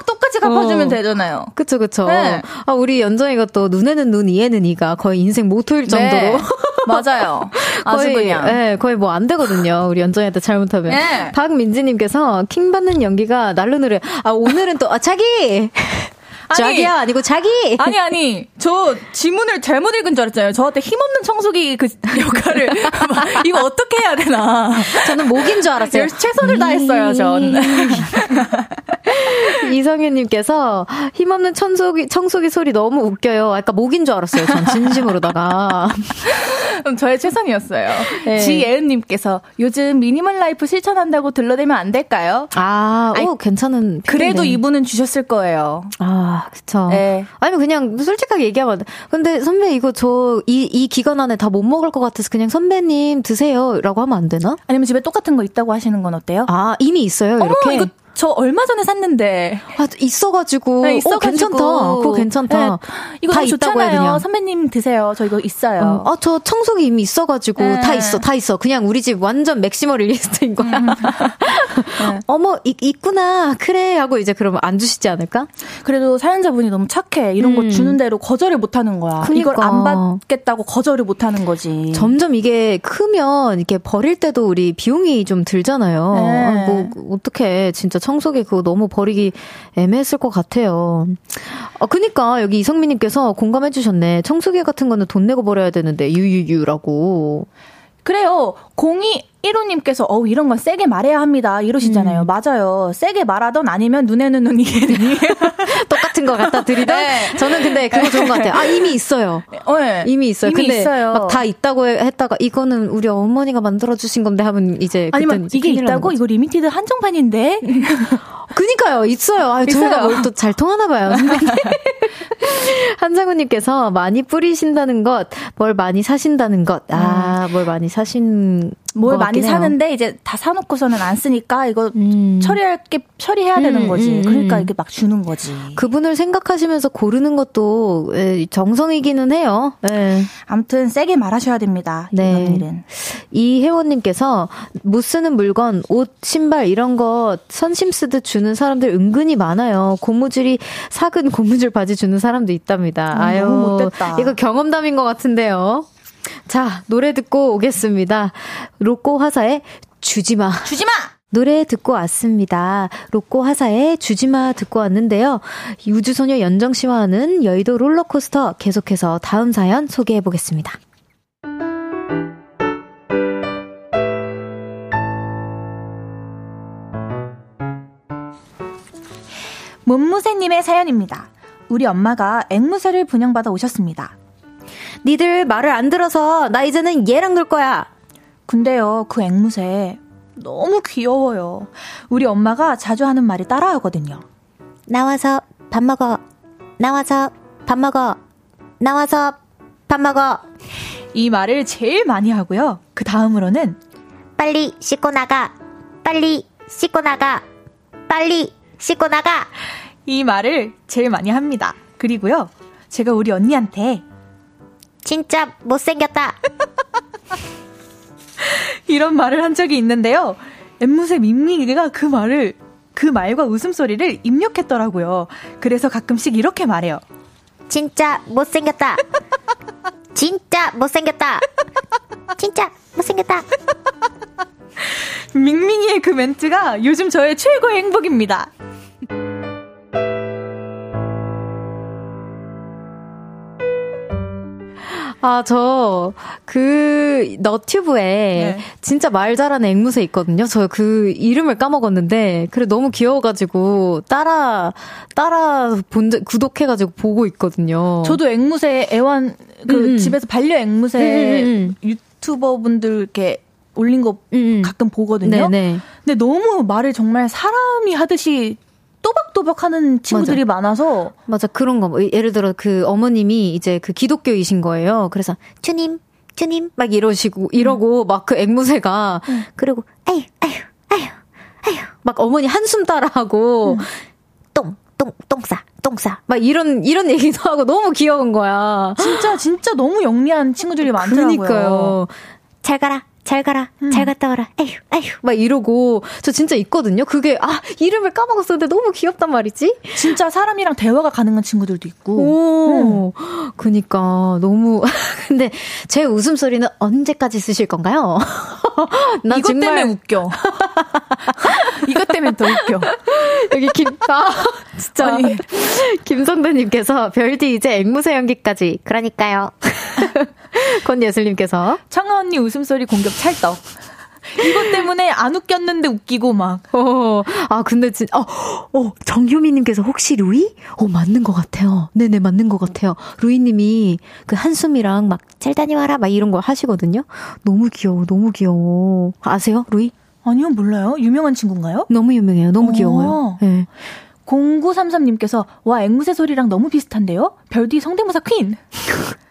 [SPEAKER 3] 똑같이 갚아주면 어. 되잖아요.
[SPEAKER 1] 그쵸, 그쵸. 네. 아, 우리 연정이가 또 눈에는 눈, 이에는 이가 거의 인생 모토일 네. 정도로. 네.
[SPEAKER 3] 맞아요. 거의, 그냥.
[SPEAKER 1] 네, 예, 거의 뭐 안 되거든요. 우리 연정이한테 잘못하면. 네. 박민지님께서 킹받는 연기가 날로 늘어. 아, 오늘은 또, 아, 자기! 아니, 자기야 아니고 자기.
[SPEAKER 3] 아니 아니 저 지문을 잘못 읽은 줄 알았잖아요. 저한테 힘없는 청소기 그 역할을 이거 어떻게 해야 되나.
[SPEAKER 1] 저는 목인 줄 알았어요.
[SPEAKER 3] 최선을 음~ 다했어요 전.
[SPEAKER 1] 이성윤님께서 힘없는 청소기 청소기 소리 너무 웃겨요. 아까 목인 줄 알았어요. 전 진심으로다가.
[SPEAKER 3] 저의 최선이었어요. 네. 지예은님께서 요즘 미니멀 라이프 실천한다고 들러대면 안 될까요?
[SPEAKER 1] 아, 아 오, 괜찮은. 필요네.
[SPEAKER 3] 그래도 이분은 주셨을 거예요.
[SPEAKER 1] 아. 아, 그쵸. 네. 아니면 그냥 솔직하게 얘기하면. 근데 선배 이거 저 이, 이 기간 안에 다 못 먹을 것 같아서 그냥 선배님 드세요. 라고 하면 안 되나?
[SPEAKER 3] 아니면 집에 똑같은 거 있다고 하시는 건 어때요?
[SPEAKER 1] 아, 이미 있어요. 이렇게. 이거
[SPEAKER 3] 저 얼마 전에 샀는데.
[SPEAKER 1] 아, 있어가지고. 네, 어, 있어 괜찮다. 그거 괜찮다. 네,
[SPEAKER 3] 이거 다 좋잖아요. 선배님 드세요. 저 이거 있어요.
[SPEAKER 1] 어, 아, 저 청소기 이미 있어가지고. 네. 다 있어, 다 있어. 그냥 우리 집 완전 맥시멀 리스트인 거야. 음. 네. 어머, 이, 있구나. 그래. 하고 이제 그러면 안 주시지 않을까?
[SPEAKER 3] 그래도 사연자분이 너무 착해. 이런 음. 거 주는 대로 거절을 못 하는 거야. 그러니까. 이걸 안 받겠다고 거절을 못 하는 거지.
[SPEAKER 1] 점점 이게 크면 이렇게 버릴 때도 우리 비용이 좀 들잖아요. 네. 아, 뭐, 어떻게 진짜 청소기 그거 너무 버리기 애매했을 것 같아요. 아, 그니까 여기 이성민님께서 공감해주셨네. 청소기 같은 거는 돈 내고 버려야 되는데 유유유라고.
[SPEAKER 3] 그래요. 공이 1호님께서 어우 이런 건 세게 말해야 합니다 이러시잖아요. 음. 맞아요. 세게 말하던 아니면 눈에는 눈이
[SPEAKER 1] 똑같은 거 갖다 드리던 네. 저는 근데 그거 좋은 것 같아요. 아 이미 있어요. 네. 이미 있어요. 이미 근데 막 다 있다고 했다가 이거는 우리 어머니가 만들어 주신 건데 하면 이제
[SPEAKER 3] 아니면 이제 이게 있다고 이거 리미티드 한정판인데.
[SPEAKER 1] 그니까요 있어요. 아 저희가 뭘 또 잘 통하나 봐요. 한상우님께서 많이 뿌리신다는 것, 뭘 많이 사신다는 것, 아뭘 음. 많이 사신
[SPEAKER 3] 뭘 많이 사는데 이제 다 사놓고서는 안 쓰니까 이거 음. 처리할 게 처리해야 음, 되는 거지. 음, 그러니까 음. 이게 막 주는 거지.
[SPEAKER 1] 그분을 생각하시면서 고르는 것도 에, 정성이기는 해요.
[SPEAKER 3] 네. 아무튼 세게 말하셔야 됩니다. 네. 이런 일은.
[SPEAKER 1] 이 회원님께서 못 쓰는 물건, 옷, 신발 이런 거 선심 쓰듯 주는 사람들 은근히 많아요. 고무줄이 사근 고무줄 바지 주는 사람도 있답니다. 음, 아유, 못됐다. 이거 경험담인 것 같은데요. 자, 노래 듣고 오겠습니다. 로꼬 화사의 주지마.
[SPEAKER 3] 주지마!
[SPEAKER 1] 노래 듣고 왔습니다. 로꼬 화사의 주지마 듣고 왔는데요. 우주소녀 연정 씨와 하는 여의도 롤러코스터 계속해서 다음 사연 소개해 보겠습니다.
[SPEAKER 4] 몸무새님의 사연입니다. 우리 엄마가 앵무새를 분양받아 오셨습니다.
[SPEAKER 6] 니들 말을 안 들어서 나 이제는 얘랑 놀 거야.
[SPEAKER 7] 근데요, 그 앵무새 너무 귀여워요. 우리 엄마가 자주 하는 말이 따라하거든요.
[SPEAKER 6] 나와서 밥 먹어. 나와서 밥 먹어. 나와서 밥 먹어.
[SPEAKER 7] 이 말을 제일 많이 하고요. 그 다음으로는
[SPEAKER 6] 빨리 씻고 나가. 빨리 씻고 나가. 빨리 씻고 나가.
[SPEAKER 7] 이 말을 제일 많이 합니다. 그리고요. 제가 우리 언니한테
[SPEAKER 6] 진짜 못생겼다.
[SPEAKER 7] 이런 말을 한 적이 있는데요. 엠무새 민민이가 그 말을 그 말과 웃음소리를 입력했더라고요. 그래서 가끔씩 이렇게 말해요.
[SPEAKER 6] 진짜 못생겼다. 진짜 못생겼다. 진짜 못생겼다.
[SPEAKER 7] 민민이의 그 멘트가 요즘 저의 최고의 행복입니다.
[SPEAKER 1] 아, 저, 그, 너튜브에 네. 진짜 말 잘하는 앵무새 있거든요. 저 그 이름을 까먹었는데, 그래, 너무 귀여워가지고, 따라, 따라 본, 구독해가지고 보고 있거든요.
[SPEAKER 3] 저도 앵무새 애완, 그 음. 음. 집에서 반려 앵무새 음. 음, 음 유튜버 분들 이렇게 올린 거 음. 가끔 보거든요. 네네. 네. 근데 너무 말을 정말 사람이 하듯이 또박또박 하는 친구들이 맞아. 많아서
[SPEAKER 1] 맞아 그런 거 뭐, 예를 들어 그 어머님이 이제 그 기독교이신 거예요. 그래서 주님 주님 막 이러시고 이러고 음. 막그 앵무새가 음. 그리고 에휴, 에휴, 에휴, 에휴. 막 어머니 한숨 따라하고 음.
[SPEAKER 6] 똥 똥, 똥싸, 똥싸.
[SPEAKER 1] 막 이런, 이런 얘기도 하고 너무 귀여운 거야.
[SPEAKER 3] 진짜, 진짜 너무 영리한 친구들이 많더라고요. 그러니까요.
[SPEAKER 6] 잘 가라, 잘 가라, 음. 잘 갔다 와라, 에휴, 에휴,
[SPEAKER 1] 막 이러고, 저 진짜 있거든요? 그게, 아, 이름을 까먹었었는데 너무 귀엽단 말이지?
[SPEAKER 3] 진짜 사람이랑 대화가 가능한 친구들도 있고. 오,
[SPEAKER 1] 음. 그니까, 너무. 근데 제 웃음소리는 언제까지 쓰실 건가요?
[SPEAKER 3] 나 이것 정말... 때문에 웃겨. 이것 때문에 더 웃겨. 여기
[SPEAKER 1] 김, 아, 진짜. 아니. 김선배님께서 별디 이제 앵무새 연기까지.
[SPEAKER 6] 그러니까요.
[SPEAKER 1] 권예슬님께서.
[SPEAKER 3] 청아 언니 웃음소리 공격 찰떡. 이것 때문에 안 웃겼는데 웃기고 막.
[SPEAKER 1] 어, 아, 근데 진, 어, 어, 정효미님께서 혹시 루이? 어, 맞는 것 같아요. 네네, 맞는 것 같아요. 루이님이 그 한숨이랑 막, 잘다니와라막 이런 거 하시거든요. 너무 귀여워, 너무 귀여워. 아세요, 루이?
[SPEAKER 3] 아니요, 몰라요. 유명한 친구인가요?
[SPEAKER 1] 너무 유명해요. 너무 오. 귀여워요. 예. 네.
[SPEAKER 3] 0933님께서 와 앵무새 소리랑 너무 비슷한데요? 별디 성대모사 퀸.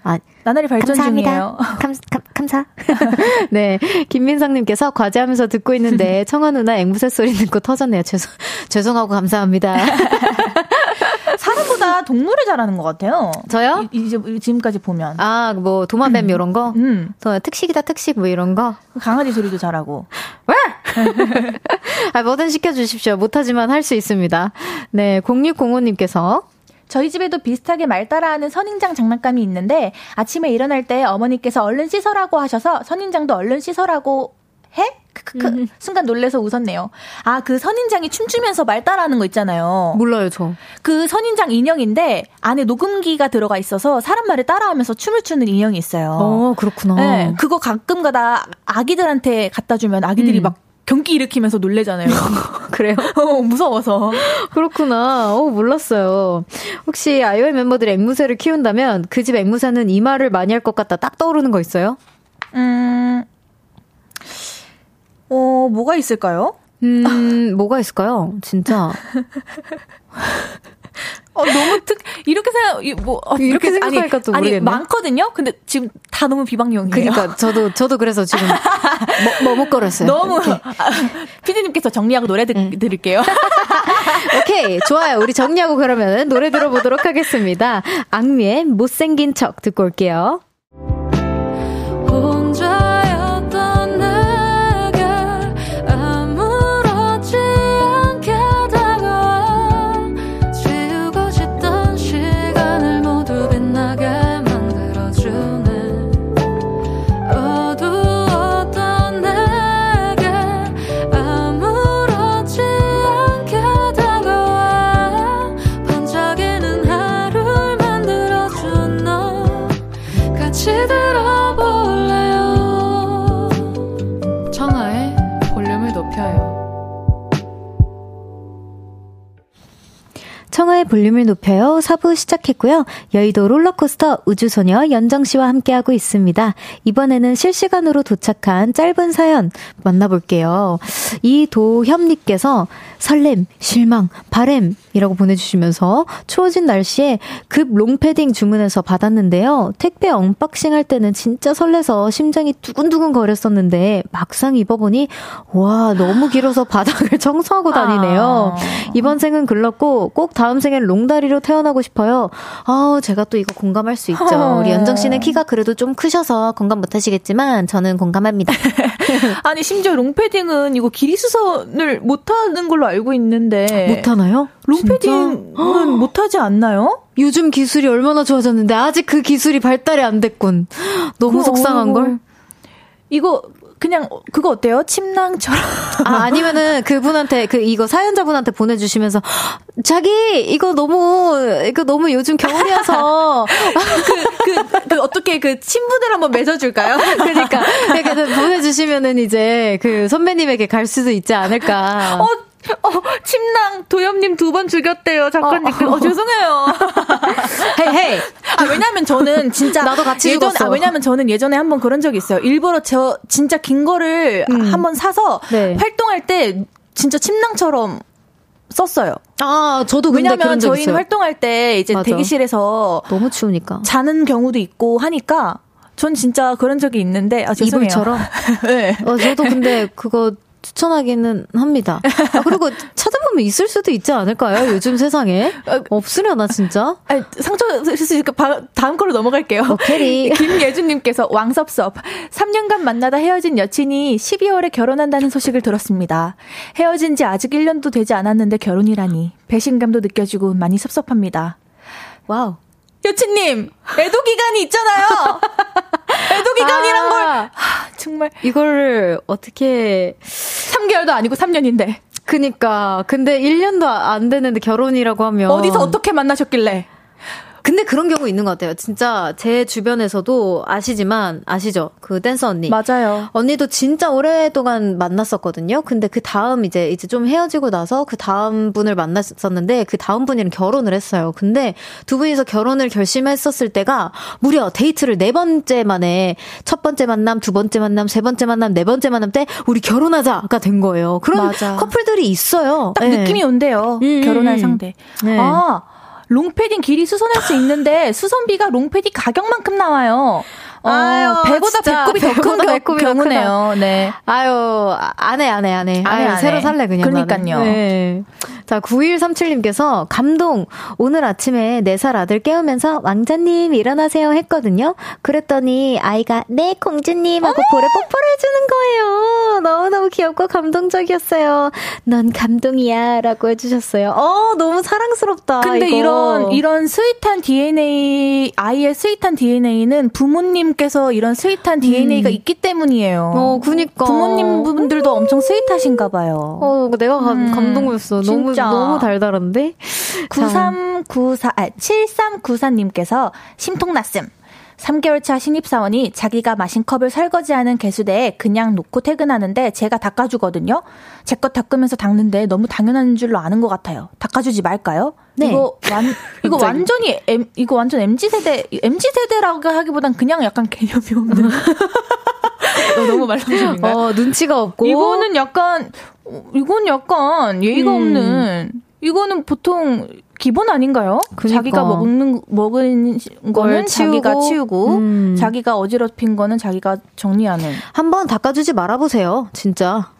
[SPEAKER 3] 아, 나날이 발전 감사합니다. 중이에요.
[SPEAKER 1] 감, 감, 감사. 네, 김민성님께서 과제하면서 듣고 있는데 청아 누나 앵무새 소리 듣고 터졌네요. 죄송 죄송하고 감사합니다.
[SPEAKER 3] 동물을 잘하는 것 같아요.
[SPEAKER 1] 저요?
[SPEAKER 3] 이, 제 지금까지 보면.
[SPEAKER 1] 아, 뭐 도마뱀 음. 이런 거? 음. 저 특식이다 특식 뭐 이런 거?
[SPEAKER 3] 강아지 소리도 잘하고.
[SPEAKER 1] 왜? 아, 뭐든 시켜주십시오. 못하지만 할 수 있습니다. 네, 0605님께서
[SPEAKER 4] 저희 집에도 비슷하게 말 따라하는 선인장 장난감이 있는데 아침에 일어날 때 어머니께서 얼른 씻어라고 하셔서 선인장도 얼른 씻어라고 해? 크크크. 음. 순간 놀래서 웃었네요. 아, 그 선인장이 춤추면서 말 따라하는 거 있잖아요.
[SPEAKER 1] 몰라요, 저. 그
[SPEAKER 4] 선인장 인형인데 안에 녹음기가 들어가 있어서 사람 말을 따라하면서 춤을 추는 인형이 있어요.
[SPEAKER 1] 어, 그렇구나. 네,
[SPEAKER 4] 그거 가끔가다 아기들한테 갖다 주면 아기들이 음. 막 경기 일으키면서 놀래잖아요.
[SPEAKER 1] 그래요?
[SPEAKER 4] 어, 무서워서.
[SPEAKER 1] 그렇구나. 어, 몰랐어요. 혹시 아이오의 멤버들이 앵무새를 키운다면 그 집 앵무새는 이 말을 많이 할 것 같다 딱 떠오르는 거 있어요? 음,
[SPEAKER 3] 어, 뭐가 있을까요?
[SPEAKER 1] 음, 뭐가 있을까요? 진짜.
[SPEAKER 3] 어, 너무 특, 이렇게 생각, 뭐, 어, 이렇게, 이렇게 생각하니까 또 모르겠네. 아니, 많거든요? 근데 지금 다 너무 비방용이에요.
[SPEAKER 1] 그니까, 저도, 저도 그래서 지금, 머, 머뭇거렸어요. 너무,
[SPEAKER 3] 피디님께서 정리하고 노래 드, 응. 들을게요.
[SPEAKER 1] 오케이, 좋아요. 우리 정리하고 그러면 노래 들어보도록 하겠습니다. 악뮤의 못생긴 척 듣고 올게요. 볼륨을 높여요. 4부 시작했고요. 여의도 롤러코스터 우주소녀 연정씨와 함께하고 있습니다. 이번에는 실시간으로 도착한 짧은 사연 만나볼게요. 이도협님께서 설렘, 실망, 바램이라고 보내주시면서 추워진 날씨에 급 롱패딩 주문해서 받았는데요. 택배 언박싱 할 때는 진짜 설레서 심장이 두근두근 거렸었는데 막상 입어보니 와, 너무 길어서 바닥을 청소하고 다니네요. 아. 이번 생은 글렀고 꼭 다음 생에 싶면 롱다리로 태어나고 싶어요. 아, 제가 또 이거 공감할 수 있죠. 아. 우리 연정 씨는 키가 그래도 좀 크셔서 공감 못 하시겠지만 저는 공감합니다.
[SPEAKER 3] 아니, 심지어 롱패딩은 이거 길이 수선을 못 하는 걸로 알고 있는데
[SPEAKER 1] 못 하나요?
[SPEAKER 3] 롱패딩은 못 하지 않나요?
[SPEAKER 1] 요즘 기술이 얼마나 좋아졌는데 아직 그 기술이 발달이 안 됐군. 너무 속상한 걸.
[SPEAKER 3] 이거 그냥 그거 어때요? 침낭처럼.
[SPEAKER 1] 아, 아니면은 그분한테 그 이거 사연자분한테 보내 주시면서 자기 이거 너무 이거 너무 요즘 겨울이어서 그,
[SPEAKER 3] 그, 그 어떻게 그 친분을 한번 맺어 줄까요? 그러니까 그러니
[SPEAKER 1] 보내 주시면은 이제 그 선배님에게 갈 수도 있지 않을까. 어,
[SPEAKER 3] 어, 침낭 도엽님 두 번 죽였대요 작가님. 어,
[SPEAKER 1] 어, 어 죄송해요. 헤이 헤이.
[SPEAKER 3] 아 왜냐면 저는 진짜 나도
[SPEAKER 1] 같이 예전
[SPEAKER 3] 아 왜냐면 저는 예전에 한번 그런 적이 있어요. 일부러 저 진짜 긴 거를 음. 한번 사서 네. 활동할 때 진짜 침낭처럼 썼어요.
[SPEAKER 1] 아, 저도
[SPEAKER 3] 왜냐면 저희 는 활동할 때 이제 맞아. 대기실에서
[SPEAKER 1] 너무 추우니까
[SPEAKER 3] 자는 경우도 있고 하니까 전 진짜 그런 적이 있는데 아 죄송해요. 이불처럼.
[SPEAKER 1] 네. 어, 저도 근데 그거 추천하기는 합니다. 아, 그리고 찾아보면 있을 수도 있지 않을까요? 요즘 세상에 어, 없으려나 진짜?
[SPEAKER 3] 아니, 상처 있으니까 다음 걸로 넘어갈게요.
[SPEAKER 1] 어, 캐리
[SPEAKER 3] 김예준님께서 왕섭섭 3년간 만나다 헤어진 여친이 12월에 결혼한다는 소식을 들었습니다. 헤어진 지 아직 1년도 되지 않았는데 결혼이라니 배신감도 느껴지고 많이 섭섭합니다.
[SPEAKER 1] 와우.
[SPEAKER 3] 여친님, 애도 기간이 있잖아요. 애도 기간이란 아, 걸
[SPEAKER 1] 하, 정말 이거를 어떻게
[SPEAKER 3] 3개월도 아니고 3년인데.
[SPEAKER 1] 그니까 근데 1년도 안 되는데 결혼이라고 하면
[SPEAKER 3] 어디서 어떻게 만나셨길래
[SPEAKER 1] 근데 그런 경우 있는 것 같아요. 진짜 제 주변에서도 아시지만 아시죠? 그 댄서 언니.
[SPEAKER 3] 맞아요.
[SPEAKER 1] 언니도 진짜 오랫동안 만났었거든요. 근데 그 다음 이제 이제 좀 헤어지고 나서 그 다음 분을 만났었는데 그 다음 분이랑 결혼을 했어요. 근데 두 분이서 결혼을 결심했었을 때가 무려 데이트를 네 번째 만에 첫 번째 만남, 두 번째 만남, 세 번째 만남, 네 번째 만남 때 우리 결혼하자가 된 거예요. 그런 맞아. 커플들이 있어요.
[SPEAKER 3] 딱 네. 느낌이 온대요. 음, 음, 결혼할 음. 상대. 네. 아 롱패딩 길이 수선할 수 있는데 수선비가 롱패딩 가격만큼 나와요. 어, 아유, 배보다 배꼽이 더 큰 경우네요. 네.
[SPEAKER 1] 아유, 아, 안 해, 안 해, 안 해. 아유, 새로 살래, 그냥. 그러니까요. 네. 자, 9137님께서 감동! 오늘 아침에 4살 아들 깨우면서 왕자님 일어나세요 했거든요. 그랬더니 아이가 네, 공주님 하고 볼에 뽀뽀를 해주는 거예요. 너무너무 귀엽고 감동적이었어요. 넌 감동이야 라고 해주셨어요. 어, 너무 사랑스럽다.
[SPEAKER 3] 근데 이거. 이런, 이런 스윗한 DNA, 아이의 스윗한 DNA는 부모님께서 이런 스윗한 DNA가 음. 있기 때문이에요.
[SPEAKER 1] 어, 그니까.
[SPEAKER 3] 부모님 분들도 엄청 스윗하신가 봐요.
[SPEAKER 1] 어, 내가 감, 음. 감동했어. 너무 진짜. 너무 달달한데?
[SPEAKER 3] 9394, 아, 7394님께서 심통났음. 3개월 차 신입사원이 자기가 마신 컵을 설거지하는 개수대에 그냥 놓고 퇴근하는데 제가 닦아주거든요. 제것 닦으면서 닦는데 너무 당연한 줄로 아는 것 같아요. 닦아주지 말까요? 네. 이거 완 이거 완전히 M, 이거 완전 MZ 세대 MZ 세대라고 하기보단 그냥 약간 개념이 없는. 어, 너무 말랑인가
[SPEAKER 1] 어, 눈치가 없고
[SPEAKER 3] 이거는 약간 이건 약간 예의가 음. 없는 이거는 보통 기본 아닌가요? 그러니까. 자기가 먹는 먹은 거는 치우고, 자기가 치우고 음. 자기가 어지럽힌 거는 자기가 정리하는.
[SPEAKER 1] 한번 닦아주지 말아보세요, 진짜.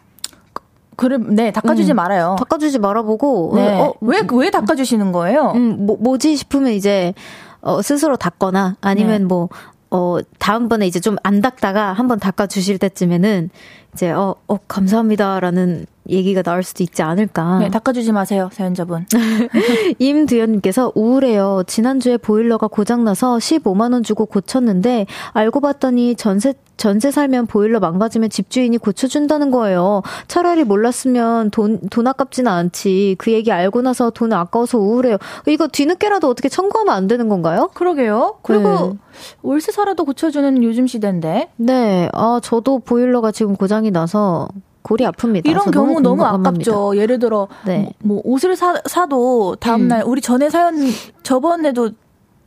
[SPEAKER 3] 그래, 네, 닦아주지 음. 말아요.
[SPEAKER 1] 닦아주지 말아보고,
[SPEAKER 3] 네. 어, 어 왜, 왜 닦아주시는 거예요?
[SPEAKER 1] 음, 뭐, 뭐지 싶으면 이제, 어, 스스로 닦거나, 아니면 네. 뭐, 어, 다음번에 이제 좀 안 닦다가 한번 닦아주실 때쯤에는, 이제, 어, 어, 감사합니다라는 얘기가 나올 수도 있지 않을까.
[SPEAKER 3] 네, 닦아주지 마세요, 사연자분.
[SPEAKER 1] 임두현님께서 우울해요. 지난주에 보일러가 고장나서 15만원 주고 고쳤는데, 알고 봤더니 전세, 전세 살면 보일러 망가지면 집주인이 고쳐준다는 거예요. 차라리 몰랐으면 돈, 돈 아깝진 않지. 그 얘기 알고 나서 돈 아까워서 우울해요. 이거 뒤늦게라도 어떻게 청구하면 안 되는 건가요?
[SPEAKER 3] 그러게요. 그리고 네. 월세 사라도 고쳐주는 요즘 시대인데.
[SPEAKER 1] 네. 아, 저도 보일러가 지금 고장이 나서 골이 아픕니다.
[SPEAKER 3] 이런 경우 너무, 너무 아깝죠. 예를 들어 네. 뭐, 뭐, 옷을 사, 사도 다음날 음. 우리 전에 사연 저번에도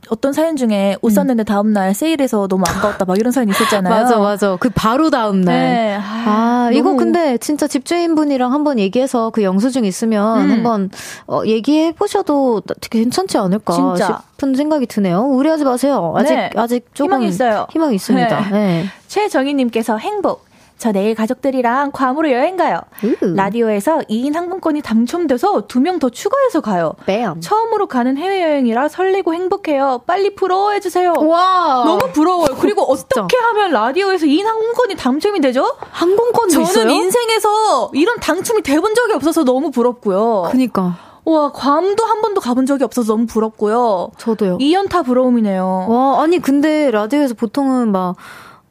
[SPEAKER 3] 어떤 사연 중에 옷 음. 샀는데 다음날 세일해서 너무 아까웠다 막 이런 사연 있었잖아요.
[SPEAKER 1] 맞아, 맞아. 그 바로 다음날. 네. 아, 아 이거 근데 진짜 집주인분이랑 한번 얘기해서 그 영수증 있으면 음. 한번 어, 얘기해보셔도 되게 괜찮지 않을까 진짜. 싶은 생각이 드네요. 우려하지 마세요. 아직, 네. 아직 조금. 희망이 있어요. 희망이 있습니다. 네. 네.
[SPEAKER 3] 최정희님께서 행복. 저 내일 가족들이랑 괌으로 여행 가요. 음. 라디오에서 2인 항공권이 당첨돼서 두 명 더 추가해서 가요. 뱀. 처음으로 가는 해외여행이라 설레고 행복해요. 빨리 부러워해 주세요. 와. 너무 부러워요. 그리고 어떻게 하면 라디오에서 2인 항공권이 당첨이 되죠?
[SPEAKER 1] 항공권
[SPEAKER 3] 저는
[SPEAKER 1] 있어요? 저는
[SPEAKER 3] 인생에서 이런 당첨이 돼본 적이 없어서 너무 부럽고요.
[SPEAKER 1] 그니까.
[SPEAKER 3] 와, 괌도 한 번도 가본 적이 없어서 너무 부럽고요.
[SPEAKER 1] 저도요.
[SPEAKER 3] 2연타 부러움이네요.
[SPEAKER 1] 와, 아니, 근데 라디오에서 보통은 막,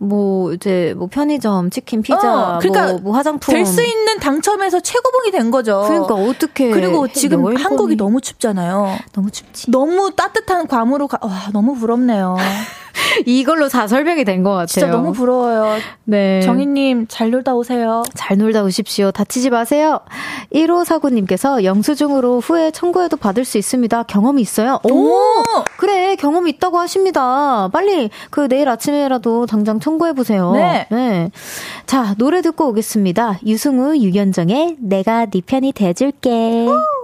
[SPEAKER 1] 뭐 이제 뭐 편의점 치킨 피자 어, 뭐, 그러니까 뭐, 뭐 화장품
[SPEAKER 3] 될 수 있는 당첨에서 최고봉이 된 거죠.
[SPEAKER 1] 그러니까 어떻게
[SPEAKER 3] 그리고 지금 한국이 너무 춥잖아요.
[SPEAKER 1] 너무 춥지.
[SPEAKER 3] 너무 따뜻한 괌으로 가. 와 너무 부럽네요.
[SPEAKER 1] 이걸로 다 설명이 된 것 같아요. 진짜
[SPEAKER 3] 너무 부러워요. 네. 정희님, 잘 놀다 오세요.
[SPEAKER 1] 잘 놀다 오십시오. 다치지 마세요. 1호 사구님께서 영수증으로 후에 청구해도 받을 수 있습니다. 경험이 있어요. 오! 오! 그래, 경험이 있다고 하십니다. 빨리 그 내일 아침에라도 당장 청구해보세요. 네. 네. 자, 노래 듣고 오겠습니다. 유승우, 유현정의 내가 네 편이 돼줄게. 오!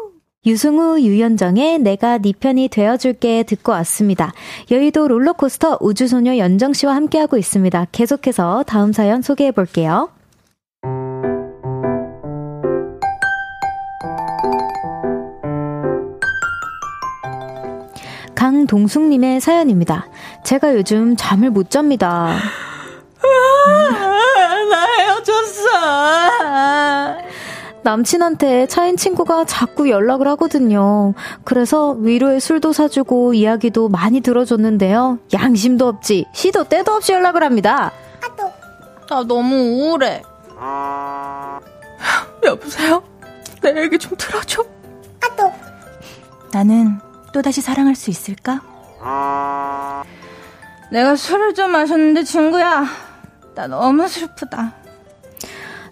[SPEAKER 1] 유승우, 유연정의 내가 네 편이 되어줄게 듣고 왔습니다. 여의도 롤러코스터 우주소녀 연정 씨와 함께하고 있습니다. 계속해서 다음 사연 소개해 볼게요. 강동숙님의 사연입니다. 제가 요즘 잠을 못 잡니다. 아, 나 헤어졌어. 남친한테 차인 친구가 자꾸 연락을 하거든요. 그래서 위로의 술도 사주고 이야기도 많이 들어줬는데요. 양심도 없지, 시도 때도 없이 연락을 합니다. 나 아, 너무 우울해. 여보세요? 내 얘기 좀 들어줘. 아, 또. 나는 또다시 사랑할 수 있을까? 내가 술을 좀 마셨는데, 친구야. 나 너무 슬프다.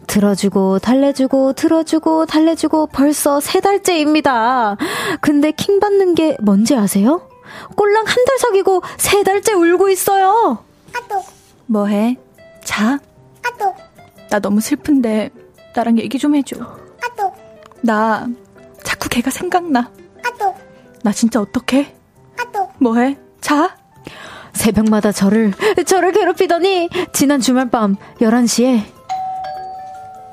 [SPEAKER 1] 들어주고 달래주고 틀어주고 달래주고 벌써 세 달째입니다. 근데 킹 받는 게 뭔지 아세요? 꼴랑 한 달 사귀고 세 달째 울고 있어요. 아또 뭐해? 자. 아또 나 너무 슬픈데 나랑 얘기 좀 해줘. 아또 나 자꾸 걔가 생각나. 아또 나 진짜 어떡해? 아또 뭐해? 자. 새벽마다 저를 저를 괴롭히더니 지난 주말 밤 11시에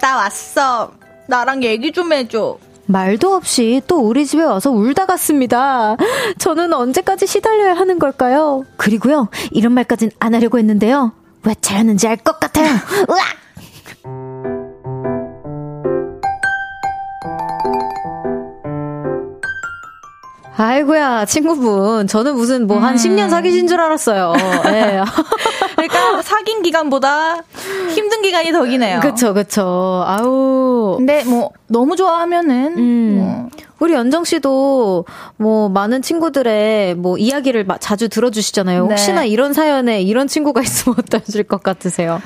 [SPEAKER 1] 갔다 왔어. 나랑 얘기 좀 해줘. 말도 없이 또 우리 집에 와서 울다 갔습니다. 저는 언제까지 시달려야 하는 걸까요? 그리고요, 이런 말까진 안 하려고 했는데요. 왜 자였는지 알 것 같아요. 으악! 아이고야, 친구분. 저는 무슨 뭐한 음. 10년 사귀신 줄 알았어요. 예. 네.
[SPEAKER 3] 그러니까 사귄 기간보다 힘든 기간이 더 기네요.
[SPEAKER 1] 그쵸, 그쵸. 아우.
[SPEAKER 3] 근데 뭐, 너무 좋아하면은. 음.
[SPEAKER 1] 뭐. 우리 연정 씨도 뭐 많은 친구들의 뭐 이야기를 자주 들어주시잖아요. 네. 혹시나 이런 사연에 이런 친구가 있으면 어떠실 것 같으세요?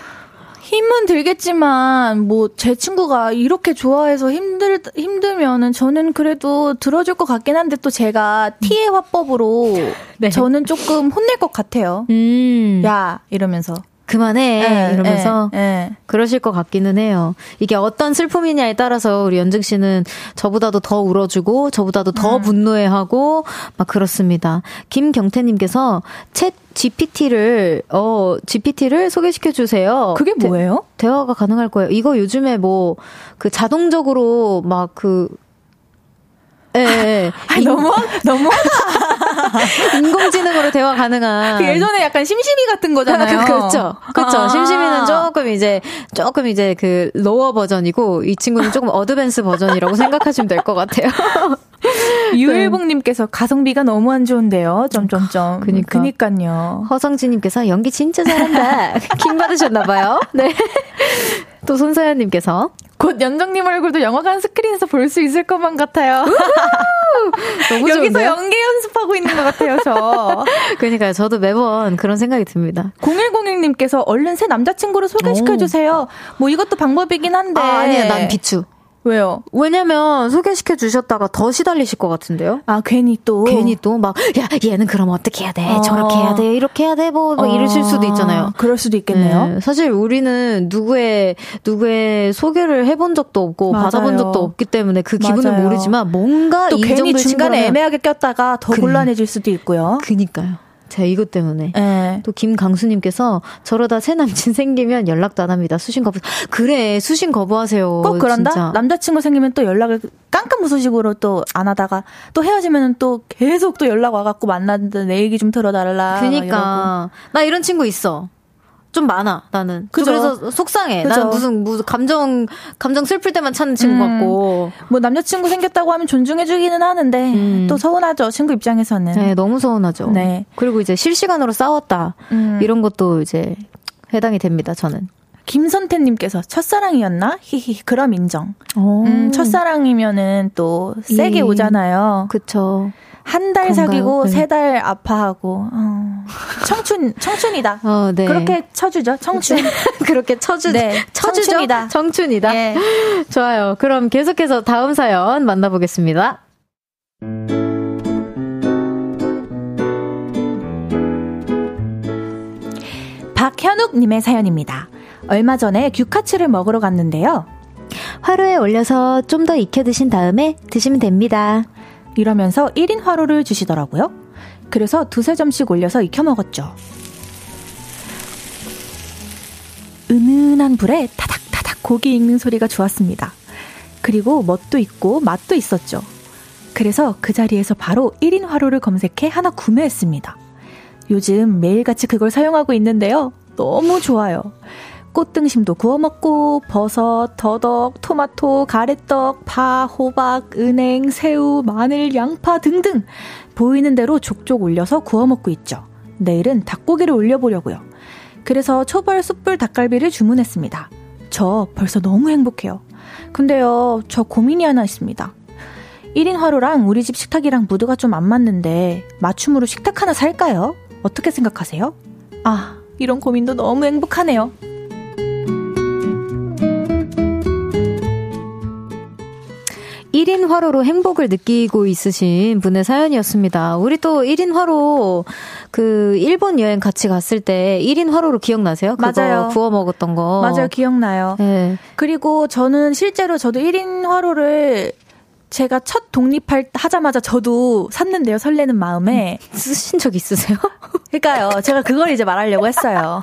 [SPEAKER 3] 힘은 들겠지만 뭐 제 친구가 이렇게 좋아해서 힘들 힘들면은 저는 그래도 들어줄 것 같긴 한데 또 제가 티의 화법으로 네. 저는 조금 혼낼 것 같아요. 음. 야 이러면서
[SPEAKER 1] 그만해 에, 예, 예, 이러면서 에, 예. 에. 그러실 것 같기는 해요. 이게 어떤 슬픔이냐에 따라서 우리 연증 씨는 저보다도 더 울어주고 저보다도 더 음. 분노해하고 막 그렇습니다. 김경태님께서 챗 GPT를 어 GPT를 소개시켜 주세요.
[SPEAKER 3] 그게 뭐예요?
[SPEAKER 1] 대, 화가 가능할 거예요. 이거 요즘에 뭐 그 자동적으로 막 그 예, 예.
[SPEAKER 3] 너무 너무
[SPEAKER 1] 인공지능으로 대화 가능한. 그
[SPEAKER 3] 예전에 약간 심심이 같은 거잖아요.
[SPEAKER 1] 그, 그렇죠.
[SPEAKER 3] 그렇죠.
[SPEAKER 1] 아~ 심심이는 조금 이제 조금 이제 그 로어 버전이고 이 친구는 조금 어드밴스 버전이라고 생각하시면 될 것 같아요.
[SPEAKER 3] 유일봉님께서 가성비가 너무 안 좋은데요. 점점점. 그니까. 그니까요.
[SPEAKER 1] 허성진님께서 연기 진짜 잘한다. 킹 받으셨나봐요. 네. 또 손서연님께서 곧
[SPEAKER 3] 연정님 얼굴도 영화관 스크린에서 볼 수 있을 것만 같아요. 너무 여기서 연기 연습하고 있는 것 같아요,
[SPEAKER 1] 저. 그러니까요, 저도 매번 그런 생각이 듭니다.
[SPEAKER 3] 0 1 0 1님께서 얼른 새 남자친구를 소개시켜주세요. 오. 뭐 이것도 방법이긴 한데.
[SPEAKER 1] 아, 니에요난 비추.
[SPEAKER 3] 왜요?
[SPEAKER 1] 왜냐면 소개시켜 주셨다가 더 시달리실 것 같은데요?
[SPEAKER 3] 아 괜히 또
[SPEAKER 1] 괜히 또 막 야 얘는 그럼 어떻게 해야 돼? 어. 저렇게 해야 돼? 이렇게 해야 돼? 뭐 어. 이러실 수도 있잖아요.
[SPEAKER 3] 그럴 수도 있겠네요.
[SPEAKER 1] 네, 사실 우리는 누구의 누구의 소개를 해본 적도 없고 맞아요. 받아본 적도 없기 때문에 그 기분은 맞아요. 모르지만 뭔가
[SPEAKER 3] 또 괜히 중간에 애매하게 꼈다가 더 그, 곤란해질 수도 있고요.
[SPEAKER 1] 그니까요. 제가 이것 때문에. 네. 또 김강수님께서 저러다 새 남친 생기면 연락도 안 합니다. 수신 거부. 그래, 수신 거부하세요. 꼭 그런다? 진짜.
[SPEAKER 3] 남자친구 생기면 또 연락을 깜깜무소식으로 또 안 하다가 또 헤어지면 또 계속 또 연락 와갖고 만났는데 내 얘기 좀 들어달라.
[SPEAKER 1] 그니까. 나 이런 친구 있어. 좀 많아 나는. 그죠? 그래서 속상해. 그죠? 나 무슨 무슨 감정 감정 슬플 때만 찾는 친구 음,
[SPEAKER 3] 같고. 뭐 남자친구 생겼다고 하면 존중해주기는 하는데 음. 또 서운하죠 친구 입장에서는.
[SPEAKER 1] 네, 너무 서운하죠. 네. 그리고 이제 실시간으로 싸웠다 음. 이런 것도 이제 해당이 됩니다. 저는.
[SPEAKER 3] 김선태님께서 첫사랑이었나? 히히 그럼 인정. 음, 첫사랑이면은 또 세게 이, 오잖아요.
[SPEAKER 1] 그쵸.
[SPEAKER 3] 한달 사귀고 네. 세달 아파하고 어. 청춘 청춘이다. 어, 네. 그렇게 쳐주죠. 청춘
[SPEAKER 1] 그렇게 쳐주 네. 쳐주죠. 청춘이다. 청춘이다. 네. 좋아요. 그럼 계속해서 다음 사연 만나보겠습니다.
[SPEAKER 3] 박현욱님의 사연입니다. 얼마 전에 규카츠를 먹으러 갔는데요.
[SPEAKER 1] 화로에 올려서 좀 더 익혀 드신 다음에 드시면 됩니다.
[SPEAKER 3] 이러면서 1인 화로를 주시더라고요. 그래서 두세 점씩 올려서 익혀 먹었죠. 은은한 불에 타닥타닥 고기 익는 소리가 좋았습니다. 그리고 멋도 있고 맛도 있었죠. 그래서 그 자리에서 바로 1인 화로를 검색해 하나 구매했습니다. 요즘 매일같이 그걸 사용하고 있는데요. 너무 좋아요. 꽃등심도 구워 먹고 버섯, 더덕, 토마토, 가래떡, 파, 호박, 은행, 새우, 마늘, 양파 등등 보이는 대로 족족 올려서 구워 먹고 있죠. 내일은 닭고기를 올려보려고요. 그래서 초벌 숯불 닭갈비를 주문했습니다. 저 벌써 너무 행복해요. 근데요, 저 고민이 하나 있습니다. 1인 화로랑 우리 집 식탁이랑 무드가 좀 안 맞는데 맞춤으로 식탁 하나 살까요? 어떻게 생각하세요? 아, 이런 고민도 너무 행복하네요.
[SPEAKER 1] 1인 화로로 행복을 느끼고 있으신 분의 사연이었습니다. 우리 또 1인 화로 그 일본 여행 같이 갔을 때 1인 화로로 기억나세요? 맞아요. 구워 먹었던 거.
[SPEAKER 3] 맞아요. 기억나요. 네. 그리고 저는 실제로 저도 1인 화로를 제가 첫 독립할 하자마자 저도 샀는데요. 설레는 마음에
[SPEAKER 1] 음, 쓰신 적 있으세요?
[SPEAKER 3] 그러니까요. 제가 그걸 이제 말하려고 했어요.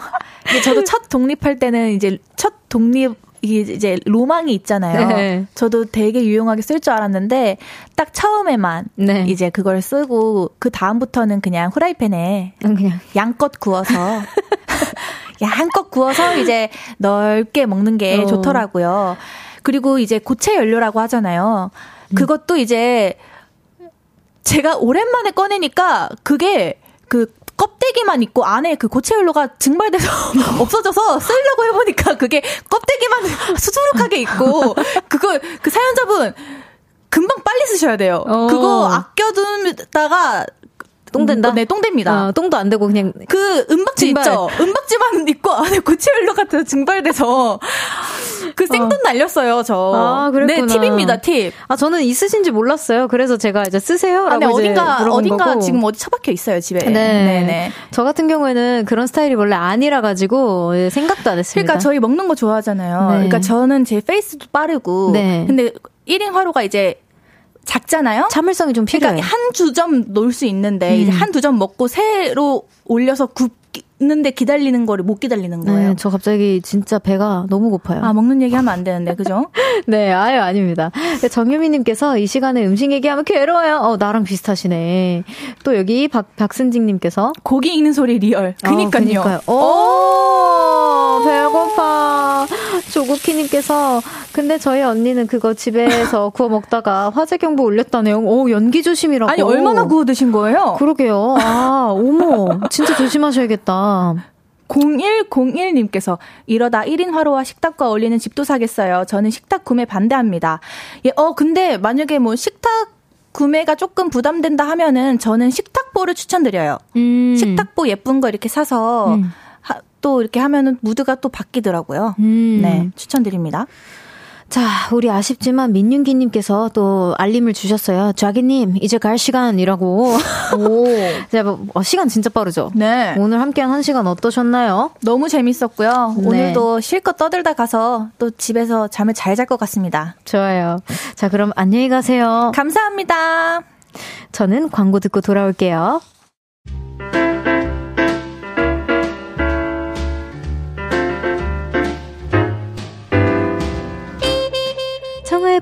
[SPEAKER 3] 저도 첫 독립할 때는 이제 첫 독립 이게 이제 로망이 있잖아요. 네. 저도 되게 유용하게 쓸 줄 알았는데 딱 처음에만 네. 이제 그걸 쓰고 그 다음부터는 그냥 후라이팬에 음, 그냥. 양껏 구워서 양껏 구워서 이제 넓게 먹는 게 어. 좋더라고요. 그리고 이제 고체 연료라고 하잖아요. 음. 그것도 이제 제가 오랜만에 꺼내니까 그게 그 껍데기만 있고 안에 그 고체 연료가 증발돼서 없어져서 쓰려고 해보니까 그게 껍데기만 수두룩하게 있고 그거 그 사연자분 금방 빨리 쓰셔야 돼요. 어. 그거 아껴두다가
[SPEAKER 1] 똥된다? 음,
[SPEAKER 3] 네, 똥됩니다.
[SPEAKER 1] 어, 똥도 안 되고 그냥
[SPEAKER 3] 그 은박지 증발. 있죠. 은박지만 입고 안에 구치별로 같은 증발돼서 그 생돈 어. 날렸어요, 저. 아, 그랬구 네, 팁입니다, 팁.
[SPEAKER 1] 아, 저는 있으신지 몰랐어요. 그래서 제가 이제 쓰세요라고 아, 네, 어딘가 어딘가 거고.
[SPEAKER 3] 지금 어디 처박혀 있어요, 집에. 네. 네,
[SPEAKER 1] 네. 저 같은 경우에는 그런 스타일이 원래 아니라 가지고 생각도 안
[SPEAKER 3] 했습니다. 그러니까 저희 먹는 거 좋아하잖아요. 네. 그러니까 저는 제 페이스도 빠르고 네. 근데 1인 화로가 이제 작잖아요.
[SPEAKER 1] 참을성이
[SPEAKER 3] 좀 그러니까 필요해. 그러니까 한두 점
[SPEAKER 1] 놓을
[SPEAKER 3] 수 있는데 음. 이제 한두 점 먹고 새로 올려서 굽 먹는데 기다리는 거를 못 기다리는 네, 거예요.
[SPEAKER 1] 네, 저 갑자기 진짜 배가 너무 고파요.
[SPEAKER 3] 아, 먹는 얘기 하면 안 되는데, 그죠?
[SPEAKER 1] 네, 아유, 아닙니다. 그 정유미님께서 이 시간에 음식 얘기하면 괴로워요. 어, 나랑 비슷하시네. 또 여기 박, 박순직님께서
[SPEAKER 3] 고기 익는 소리 리얼. 어, 그니까요.
[SPEAKER 1] 어, 오, 배고파. 조국희님께서 근데 저희 언니는 그거 집에서 구워 먹다가 화재 경보 올렸다네요 오, 연기 조심이라고.
[SPEAKER 3] 아니, 얼마나 구워 드신 거예요?
[SPEAKER 1] 그러게요. 아, 오모. 진짜 조심하셔야겠다. 와.
[SPEAKER 3] 0101님께서 이러다 1인 화로와 식탁과 어울리는 집도 사겠어요. 저는 식탁 구매 반대합니다. 예, 어, 근데 만약에 뭐 식탁 구매가 조금 부담된다 하면은 저는 식탁보를 추천드려요. 음. 식탁보 예쁜 거 이렇게 사서 음. 하, 또 이렇게 하면은 무드가 또 바뀌더라고요. 음. 네, 추천드립니다.
[SPEAKER 1] 자, 우리 아쉽지만 민윤기님께서 또 알림을 주셨어요. 자기님, 이제 갈 시간이라고. 오. 자, 뭐, 어, 시간 진짜 빠르죠? 네. 오늘 함께한 한 시간 어떠셨나요?
[SPEAKER 3] 너무 재밌었고요. 네. 오늘도 실컷 떠들다 가서 또 집에서 잠을 잘 잘 것 같습니다.
[SPEAKER 1] 좋아요. 자, 그럼 안녕히 가세요.
[SPEAKER 3] 감사합니다.
[SPEAKER 1] 저는 광고 듣고 돌아올게요.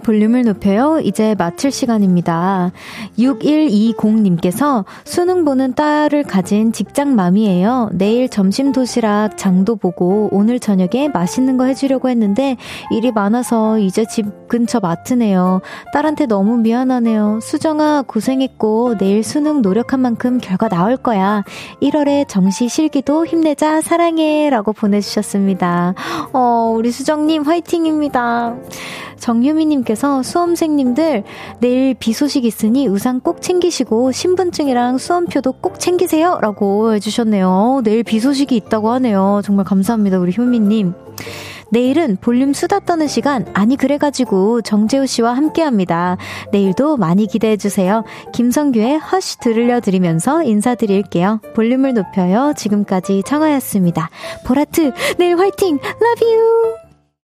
[SPEAKER 1] 볼륨을 높여요. 이제 마칠 시간입니다. 6120님께서 수능 보는 딸을 가진 직장 맘이에요. 내일 점심 도시락 장도 보고 오늘 저녁에 맛있는 거 해주려고 했는데 일이 많아서 이제 집 근처 마트네요. 딸한테 너무 미안하네요. 수정아 고생했고 내일 수능 노력한 만큼 결과 나올 거야. 1월에 정시 실기도 힘내자 사랑해 라고 보내주셨습니다. 어, 우리 수정님 화이팅입니다. 정유미님께 님께서 수험생님들 내일 비 소식 있으니 우산 꼭 챙기시고 신분증이랑 수험표도 꼭 챙기세요. 라고 해주셨네요. 내일 비 소식이 있다고 하네요. 정말 감사합니다. 우리 효민님. 내일은 볼륨 수다 떠는 시간 아니 그래가지고 정재우 씨와 함께합니다. 내일도 많이 기대해 주세요. 김성규의 허쉬 들려드리면서 인사드릴게요. 볼륨을 높여요. 지금까지 청하였습니다. 보라트 내일 화이팅. l o v